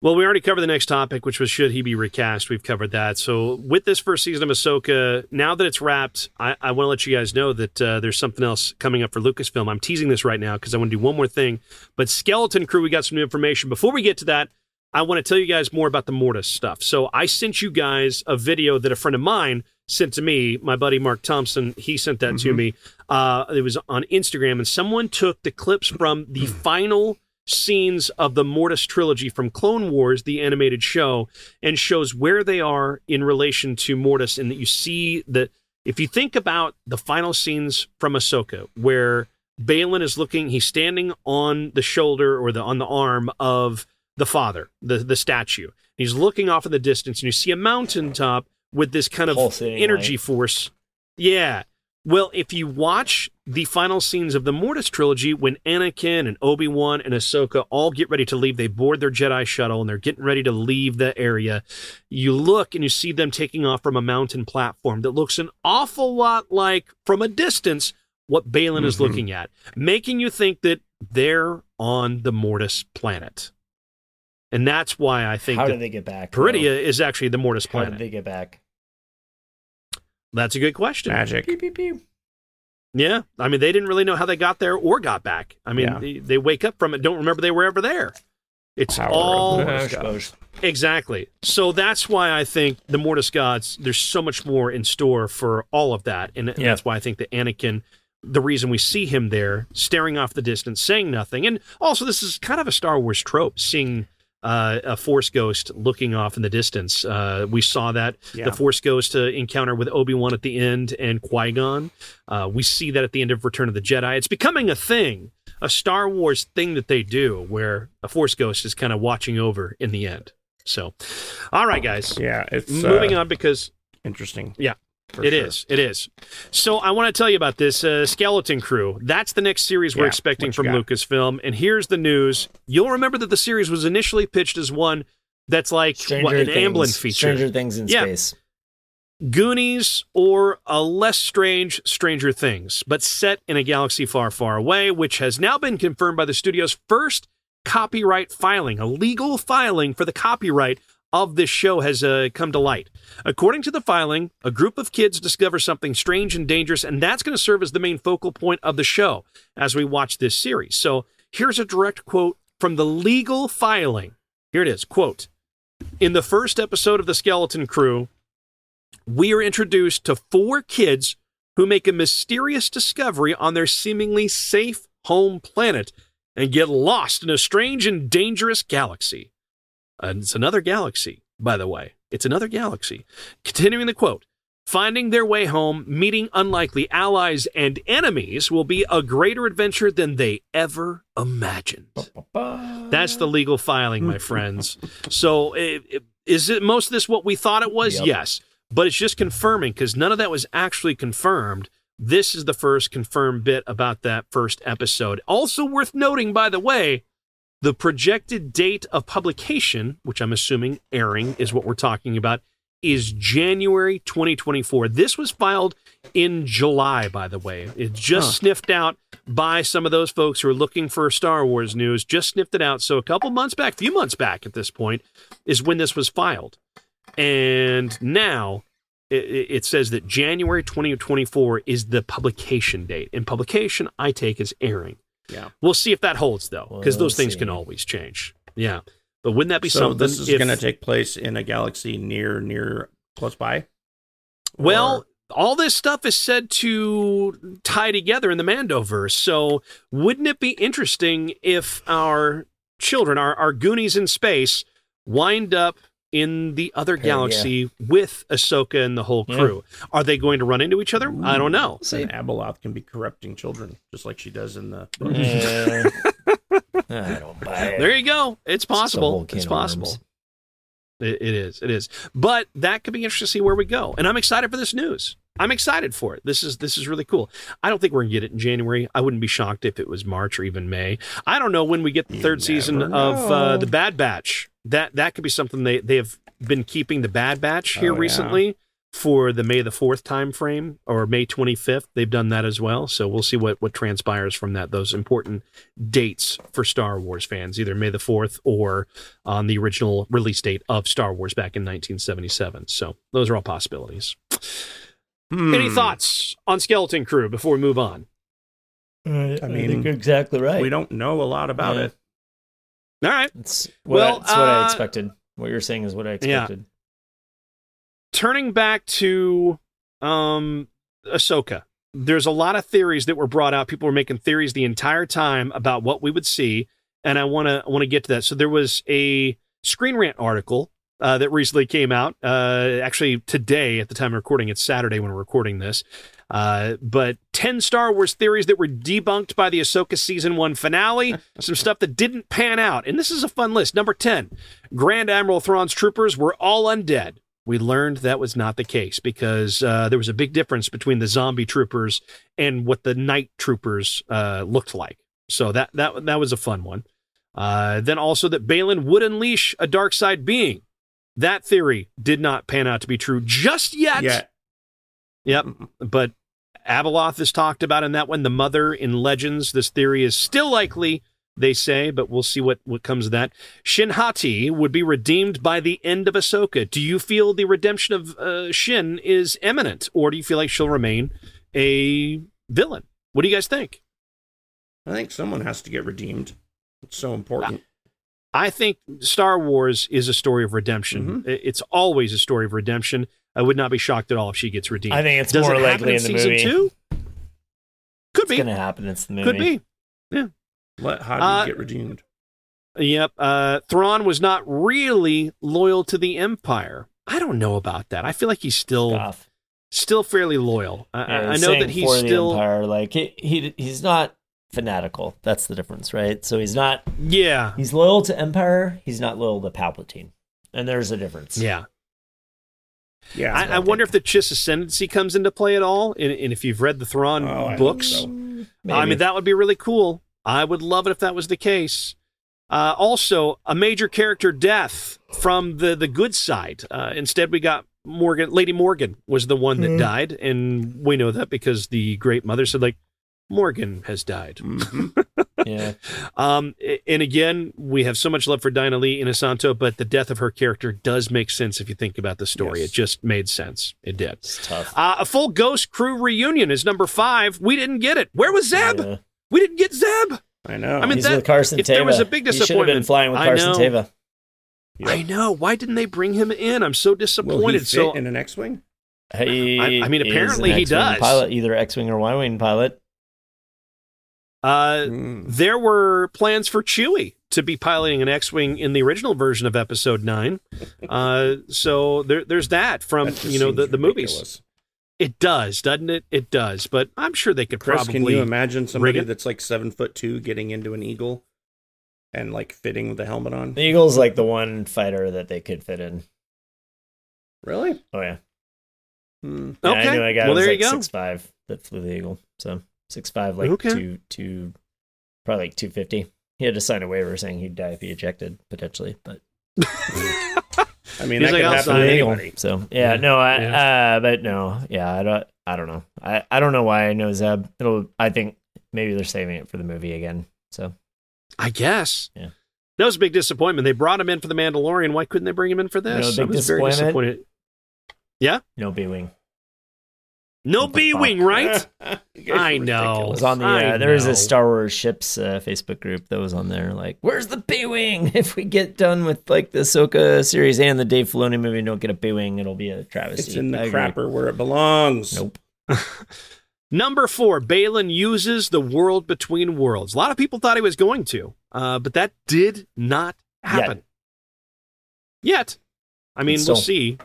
Well, we already covered the next topic, which was should he be recast? We've covered that. So, with this first season of Ahsoka, now that it's wrapped, I, I want to let you guys know that uh, there's something else coming up for Lucasfilm. I'm teasing this right now because I want to do one more thing. But Skeleton Crew, we got some new information. Before we get to that, I want to tell you guys more about the Mortis stuff. So, I sent you guys a video that a friend of mine sent to me. My buddy Mark Thompson, he sent that mm-hmm. to me. Uh, it was on Instagram, and someone took the clips from the final scenes of the Mortis trilogy from Clone Wars, the animated show, and shows where they are in relation to Mortis, and that you see that if you think about the final scenes from Ahsoka, where Baylan is looking, he's standing on the shoulder or the on the arm of the father, the the statue. He's looking off in the distance, and you see a mountaintop with this kind of Pulsating energy light. force. Yeah. Well, if you watch the final scenes of the Mortis trilogy, when Anakin and Obi Wan and Ahsoka all get ready to leave, they board their Jedi shuttle and they're getting ready to leave the area. You look and you see them taking off from a mountain platform that looks an awful lot like, from a distance, what Baylan mm-hmm. is looking at, making you think that they're on the Mortis planet. And that's why I think how did they get back? Peridea though? is actually the Mortis planet. How did they get back? That's a good question. Magic. Pew, pew, pew. Yeah, I mean they didn't really know how they got there or got back. I mean yeah. they, they, wake up from it, don't remember they were ever there. It's Power all oh, exactly. So that's why I think the Mortis gods. There's so much more in store for all of that, and, and yeah. that's why I think that Anakin the reason we see him there staring off the distance saying nothing and also this is kind of a star wars trope seeing uh, a Force ghost looking off in the distance. Uh, we saw that Yeah. the Force ghost uh, encounter with Obi Wan at the end and Qui Gon. Uh, we see that at the end of Return of the Jedi. It's becoming a thing, a Star Wars thing that they do, where a Force ghost is kind of watching over in the end. So, all right, guys, yeah, it's moving uh, on because Interesting. Yeah. It sure. is. It is. So I want to tell you about this uh, Skeleton Crew. That's the next series we're expecting from got? Lucasfilm. And here's the news. You'll remember that the series was initially pitched as one that's like what, an Amblin feature. Stranger Things in Yeah. space. Goonies or a less strange Stranger Things, but set in a galaxy far, far away, which has now been confirmed by the studio's first copyright filing. A legal filing for the copyright of this show has uh, come to light. According to the filing, a group of kids discover something strange and dangerous, and that's going to serve as the main focal point of the show as we watch this series. So here's a direct quote from the legal filing. Here it is quote, In the first episode of The Skeleton Crew, we are introduced to four kids who make a mysterious discovery on their seemingly safe home planet and get lost in a strange and dangerous galaxy. And it's another galaxy, by the way. It's another galaxy. Continuing the quote Finding their way home, meeting unlikely allies and enemies will be a greater adventure than they ever imagined. That's the legal filing, my friends. So, i- i- is it most of this what we thought it was? Yep. Yes, but it's just confirming because none of that was actually confirmed. This is the first confirmed bit about that first episode. Also worth noting, by the way, the projected date of publication, which I'm assuming airing is what we're talking about, is January 2024. This was filed in July, by the way. It just Huh. sniffed out by some of those folks who are looking for Star Wars news. Just sniffed it out. So a couple months back, few months back at this point, is when this was filed. And now it, it says that January 2024 is the publication date. And publication, I take as airing. Yeah. We'll see if that holds, though, because We'll those things see. can always change. Yeah. But wouldn't that be so something? this is if- going to take place in a galaxy near near close by. Well, Or- all this stuff is said to tie together in the Mandoverse. So, wouldn't it be interesting if our children, our, our Goonies in space, wind up in the other yeah. galaxy with Ahsoka and the whole Yeah. crew? Are they going to run into each other? I don't know. See. and Abeloth can be corrupting children just like she does in the. I don't buy it. There you go. It's It's a whole possible. can it's possible. It, it is. It is. But that could be interesting to see where we go. And I'm excited for this news. I'm excited for it. This is this is really cool. I don't think we're gonna get it in January. I wouldn't be shocked if it was March or even May. I don't know when we get the You third season never of uh, the Bad Batch. That that could be something they they have been keeping the Bad Batch here Oh, yeah. recently for the May the fourth time frame or May 25th. They've done that as well. So we'll see what what transpires from that. Those important dates for Star Wars fans, either May the 4th or on the original release date of Star Wars back in 1977. So those are all possibilities. Any Hmm. thoughts on Skeleton Crew before we move on? I, I mean, think you're exactly right. We don't know a lot about Yeah. it. All right. It's what, Well, I, it's what I uh, expected. What you're saying is what I Yeah. expected. Turning back to um Ahsoka. There's a lot of theories that were brought out. People were making theories the entire time about what we would see, and I want to want to get to that. So there was a Screen Rant article uh, that recently came out. Uh, actually, today at the time of recording, it's Saturday when we're recording this. Uh, but 10 Star Wars theories that were debunked by the Ahsoka season one finale. Some stuff that didn't pan out. And this is a fun list. Number 10 Grand Admiral Thrawn's troopers were all undead. We learned that was not the case because uh, there was a big difference between the zombie troopers and what the night troopers uh, looked like. So that, that, that was a fun one. Uh, then also that Baylan would unleash a dark side being. That theory did not pan out to be true just yet. Yeah. Yep. But Abeloth is talked about in that one. The mother in Legends. This theory is still likely, they say, but we'll see what, what comes of that. Shin Hati would be redeemed by the end of Ahsoka. Do you feel the redemption of uh, Shin is imminent, or do you feel like she'll remain a villain? What do you guys think? I think someone has to get redeemed. It's so important. I think Star Wars is a story of redemption. Mm-hmm. It's always a story of redemption. I would not be shocked at all if she gets redeemed. I think it's Does more it likely in in the season movie. two? Could It's be. gonna happen. It's the movie. Could be. Yeah. Let how do Uh, you get redeemed? Yep. Uh, Thrawn was not really loyal to the Empire. I don't know about that. I feel like he's still Goff. still fairly loyal. I, I- Yeah, I know that he's still the Empire. Like he, he he's not fanatical. That's the difference, right? So he's not yeah he's loyal to Empire. He's not loyal to Palpatine, and there's a difference. yeah. Yeah. I, I wonder if the Chiss ascendancy comes into play at all, and, and if you've read the Thrawn Oh, I books. so. I mean, that would be really cool. I would love it if that was the case. Uh, also, a major character death from the the good side. Uh, instead, we got Morgan. Lady Morgan was the one that Mhm. died, and we know that because the Great Mother said, like, Morgan has died. Mhm. yeah. Um, and again, we have so much love for Diana Lee Inosanto, but the death of her character does make sense if you think about the story. Yes. It just made sense. It did. It's tough. Uh, a full Ghost Crew reunion is number five. We didn't get it. Where was Zeb? Yeah. We didn't get Zeb. I know. I mean, He's that- with Carson if there was a big He should have been disappointment, flying with Carson know. Teva. Yep. I know. Why didn't they bring him in? I'm so will he disappointed. fit So in an X-wing? He I- I mean, apparently an he does. Pilot, either X-wing or Y-wing pilot. Uh, Mm. there were plans for Chewie to be piloting an X-wing in the original version of Episode Nine. Uh, so there, there's that from That you know the, seems the movies. It does, doesn't it? It does. But I'm sure they could Chris, probably. can you imagine somebody that's like seven foot two getting into an eagle and like fitting with the helmet on? The Eagle's like the one fighter that they could fit in. Really? Oh yeah. Hmm. Yeah, Okay. I knew a guy well, who was there like you go. six five that flew the Eagle. So six five, like Okay. two two, probably like two fifty. He had to sign a waiver saying he'd die if he ejected potentially, but I mean, He's that like, could "I'll happen to it." anybody. So yeah, Yeah. no, I Yeah. uh, but no, yeah, I don't, I don't know. I, I don't know why I know Zeb. It'll, I think maybe they're saving it for the movie again. So I guess. Yeah. That was a big disappointment. They brought him in for the Mandalorian. Why couldn't they bring him in for this? No, I big was very disappointment. disappointed. Yeah. No B wing. No B wing, right? You guys are I know. It was on the I uh, there was a Star Wars ships uh, Facebook group that was on there. Like, where's the B wing? If we get done with like the Ahsoka series and the Dave Filoni movie, and don't get a B wing, it'll be a travesty. It's in the I agree. crapper where it belongs. Nope. Number four, Baylan uses the world between worlds. A lot of people thought he was going to, uh, but that did not happen. Yet. I mean, Still. we'll see.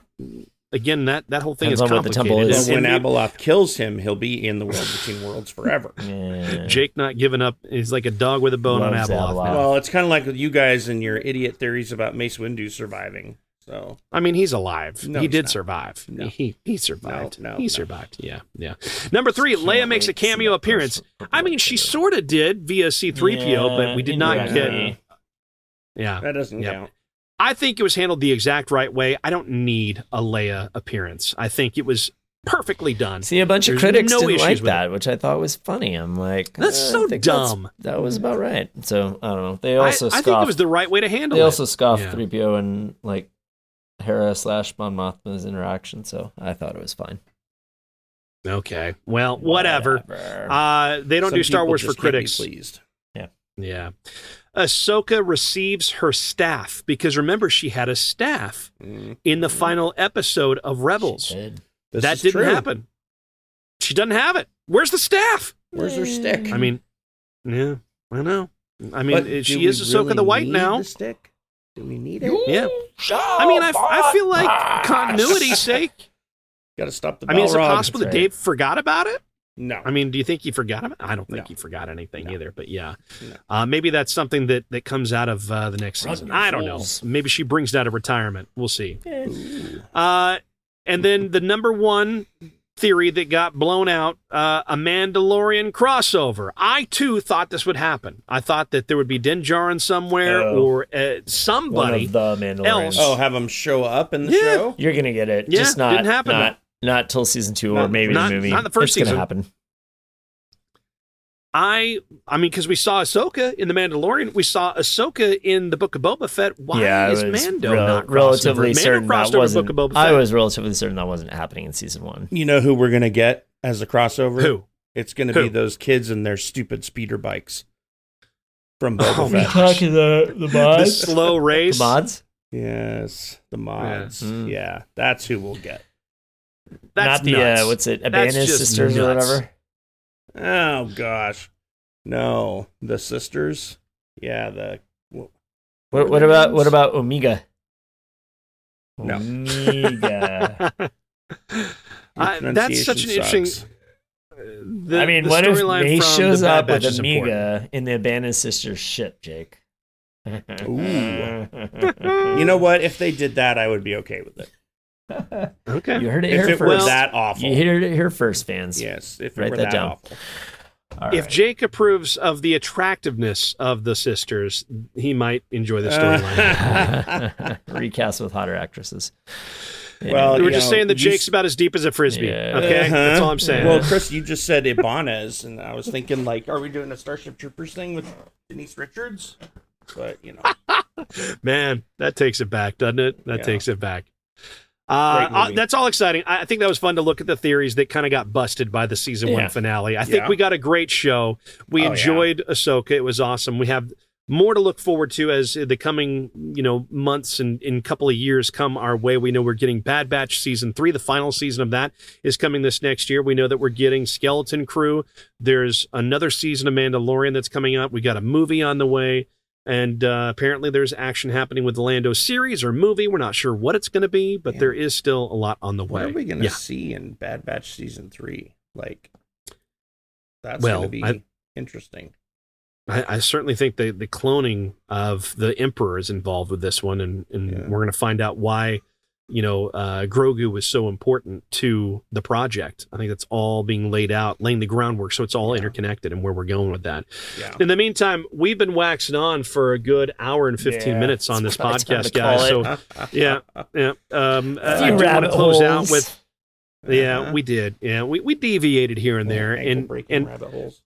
Again, that, that whole thing Depends is on what the temple complicated. is. But when And- and Abeloth kills him, he'll be in the world between worlds forever. Yeah. Jake not giving up is like a dog with a bone Loves on Abeloth. Abeloth. Well, it's kind of like with you guys and your idiot theories about Mace Windu surviving. So I mean, he's alive. No, he he's did not. survive. No. He he survived. No, no, he no. survived. Yeah, yeah. Number three, Leia makes a cameo appearance. I mean, she sort of did via C-3PO, but we did not Yeah. get. Yeah, that doesn't Yep. count. I think it was handled the exact right way. I don't need a Leia appearance. I think it was perfectly done. See, a bunch of critics no didn't like that, which I thought was funny. I'm like, That's uh, so think that's- dumb. That was about right. So I don't know. They also I scoffed. think it was the right way to handle they it. also scoffed Yeah. 3PO and like Hera slash Mon Mothma's interaction. So I thought it was fine. okay, well, whatever. Whatever. Uh, they don't Some do Star Wars for just can't be critics. Pleased. Yeah. Yeah. Ahsoka receives her staff because remember she had a staff Mm. in the final episode of Rebels. She did. This that is didn't true. happen. She doesn't have it. Where's the staff? Where's her stick? I mean, yeah, I know. I mean, But she is Ahsoka really the White need now. The stick? Do we need it? Yeah. I mean, I, I feel like continuity's sake. Got to stop the. I mean, is it Balrog. possible that right. Dave forgot about it? No. I mean, do you think he forgot about it? I don't think No. he forgot anything No. either, but yeah. No. Uh, maybe that's something that, that comes out of uh, the next Run, season. I don't know. Maybe she brings it out of retirement. We'll see. Ooh. Uh, and then the number one theory that got blown out uh, a Mandalorian crossover. I too thought this would happen. I thought that there would be Din Djarin somewhere Oh. or uh, One somebody. of the Mandalorians. else. Oh, have them show up in the Yeah. show? You're gonna get it. Yeah, Just not didn't happen. Not, not till season two or maybe not- the movie. not the first it's gonna season. happen. I, I mean, because we saw Ahsoka in the Mandalorian, we saw Ahsoka in the Book of Boba Fett. Why yeah, is Mando rel- not relatively crossover? certain Mando that wasn't. Book of Boba I was relatively certain that wasn't happening in season one. You know who we're gonna get as a crossover? Who? It's gonna Who? be those kids and their stupid speeder bikes from Boba Oh, Fett. my gosh. the the The slow race The race. mods? Yes, the mods. Yeah. Mm. Yeah, that's who we'll get. That's Not the nuts. uh, what's it? That's Ibanez just sisters or whatever. Oh gosh, no, the sisters. Yeah, the What, what about what about Omega? No. Omega. I, that's such an interesting. The, I mean, the what if May shows up with Batch is important. Omega in the abandoned sister ship, Jake? Ooh. You know what? If they did that, I would be okay with it. Okay. You heard it If here it were first. that awful. you heard it here first, fans. Yes, if it Write were that that, down. awful. All If right. Jake approves of the attractiveness of the sisters, he might enjoy the Uh, storyline. recast with hotter actresses. Well, we were you just know, saying that Jake's s- about as deep as a frisbee. Yeah. Okay, Uh-huh. that's all I'm saying. Well, Chris, you just said Ibanez, and I was thinking, like, are we doing a Starship Troopers thing with Denise Richards? But you know, Man, that takes it back, doesn't it? That Yeah. takes it back. Uh, uh, that's all exciting. I I think that was fun to look at the theories that kind of got busted by the season one finale. I think Yeah. we got a great show. We Oh, yeah. enjoyed Ahsoka. It was awesome. We have more to look forward to as the coming, you know, months and in a couple of years come our way. We know we're getting Bad Batch season three. The final season of that is coming this next year. We know that we're getting Skeleton Crew. There's another season of Mandalorian that's coming up. We got a movie on the way. And uh, apparently, there's action happening with the Lando series or movie. We're not sure what it's going to be, but Yeah. there is still a lot on the way. what are we going to Yeah. see in Bad Batch season three? Like, that's Well, going to be I- interesting. I, I certainly think the the cloning of the Emperor is involved with this one, and, and Yeah. we're going to find out why, you know, uh, Grogu was so important to the project. I think that's all being laid out, laying the groundwork, so it's all Yeah. interconnected, and where we're going with that. Yeah. In the meantime, we've been waxing on for a good hour and fifteen Yeah, minutes on this about podcast, guys. So yeah, yeah. Um, A I few do want to rabbit close out with yeah, Uh-huh. we did. Yeah, we, we deviated here and there, and and rabbit holes.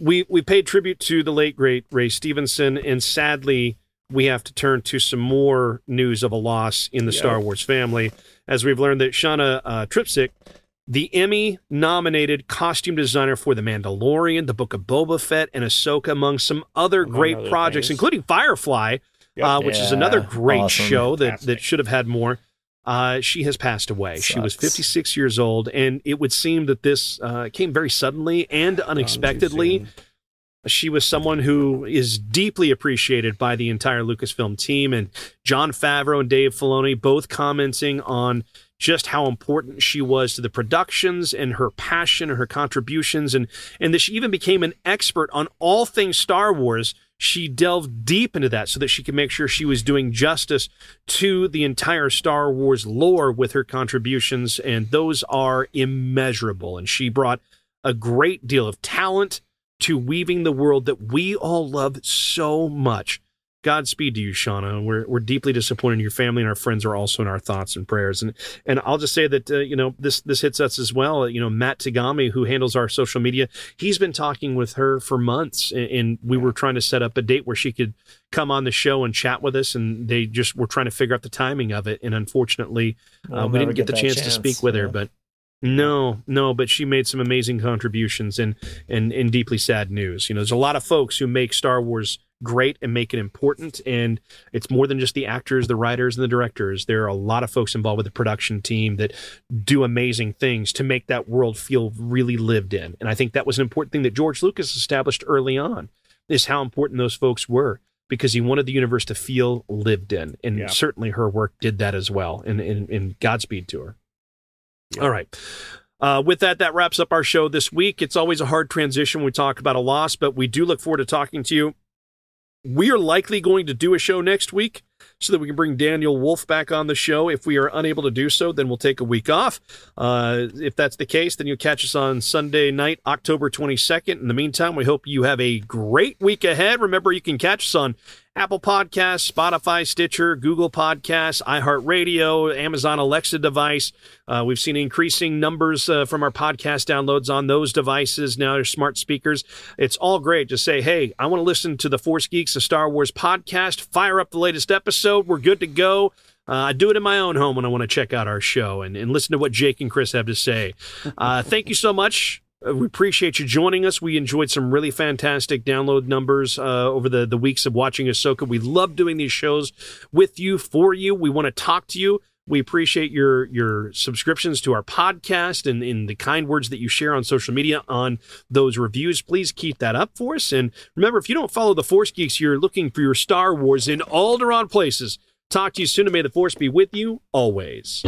we we paid tribute to the late great Ray Stevenson, and sadly, we have to turn to some more news of a loss in the Yep. Star Wars family, as we've learned that Shawna uh, Trpcic, the Emmy-nominated costume designer for The Mandalorian, The Book of Boba Fett, and Ahsoka, among some other Among great other projects, things. including Firefly, Yep. uh, which is another great awesome. show that that should have had more. Uh, she has passed away. She was 56 years old, and it would seem that this uh, came very suddenly and Gone too unexpectedly. She was someone who is deeply appreciated by the entire Lucasfilm team, and Jon Favreau and Dave Filoni both commenting on just how important she was to the productions and her passion and her contributions, and and that she even became an expert on all things Star Wars. She delved deep into that so that she could make sure she was doing justice to the entire Star Wars lore with her contributions, and those are immeasurable. And she brought a great deal of talent to weaving the world that we all love so much. Godspeed to you, Shawna. We're we're deeply disappointed. Your family and our friends are also in our thoughts and prayers. And and I'll just say that uh, you know this this hits us as well. You know Matt Tagami, who handles our social media, he's been talking with her for months, and, and we were trying to set up a date where she could come on the show and chat with us. And they just were trying to figure out the timing of it. And unfortunately, uh, We'll we didn't get, the that chance, to speak with her. But no, no, but she made some amazing contributions and and and deeply sad news. You know, there's a lot of folks who make Star Wars great and make it important, and it's more than just the actors, the writers, and the directors. There are a lot of folks involved with the production team that do amazing things to make that world feel really lived in. And I think that was an important thing that George Lucas established early on, is how important those folks were because he wanted the universe to feel lived in, and Yeah. certainly her work did that as well. And and, and Godspeed to her. All right. Uh, with that, that wraps up our show this week. It's always a hard transition when we talk about a loss, but we do look forward to talking to you. We are likely going to do a show next week so that we can bring Daniel Wolf back on the show. If we are unable to do so, then we'll take a week off. Uh, if that's the case, then you'll catch us on Sunday night, October 22nd. In the meantime, we hope you have a great week ahead. Remember, you can catch us on Apple Podcasts, Spotify, Stitcher, Google Podcasts, iHeartRadio, Amazon Alexa device. Uh, we've seen increasing numbers uh, from our podcast downloads on those devices now. They're smart speakers. It's all great. Just say, hey, I want to listen to the Force Geeks, a Star Wars podcast. Fire up the latest episode. We're good to go. Uh, I do it in my own home when I want to check out our show and, and listen to what Jake and Chris have to say. Uh, thank you so much. Uh, We appreciate you joining us. We enjoyed some really fantastic download numbers uh, over the, the weeks of watching Ahsoka. We love doing these shows with you, for you. We want to talk to you. We appreciate your your subscriptions to our podcast and in the kind words that you share on social media on those reviews. Please keep that up for us. And remember, if you don't follow the Force Geeks, you're looking for your Star Wars in all the wrong places. Talk to you soon, and may the Force be with you always.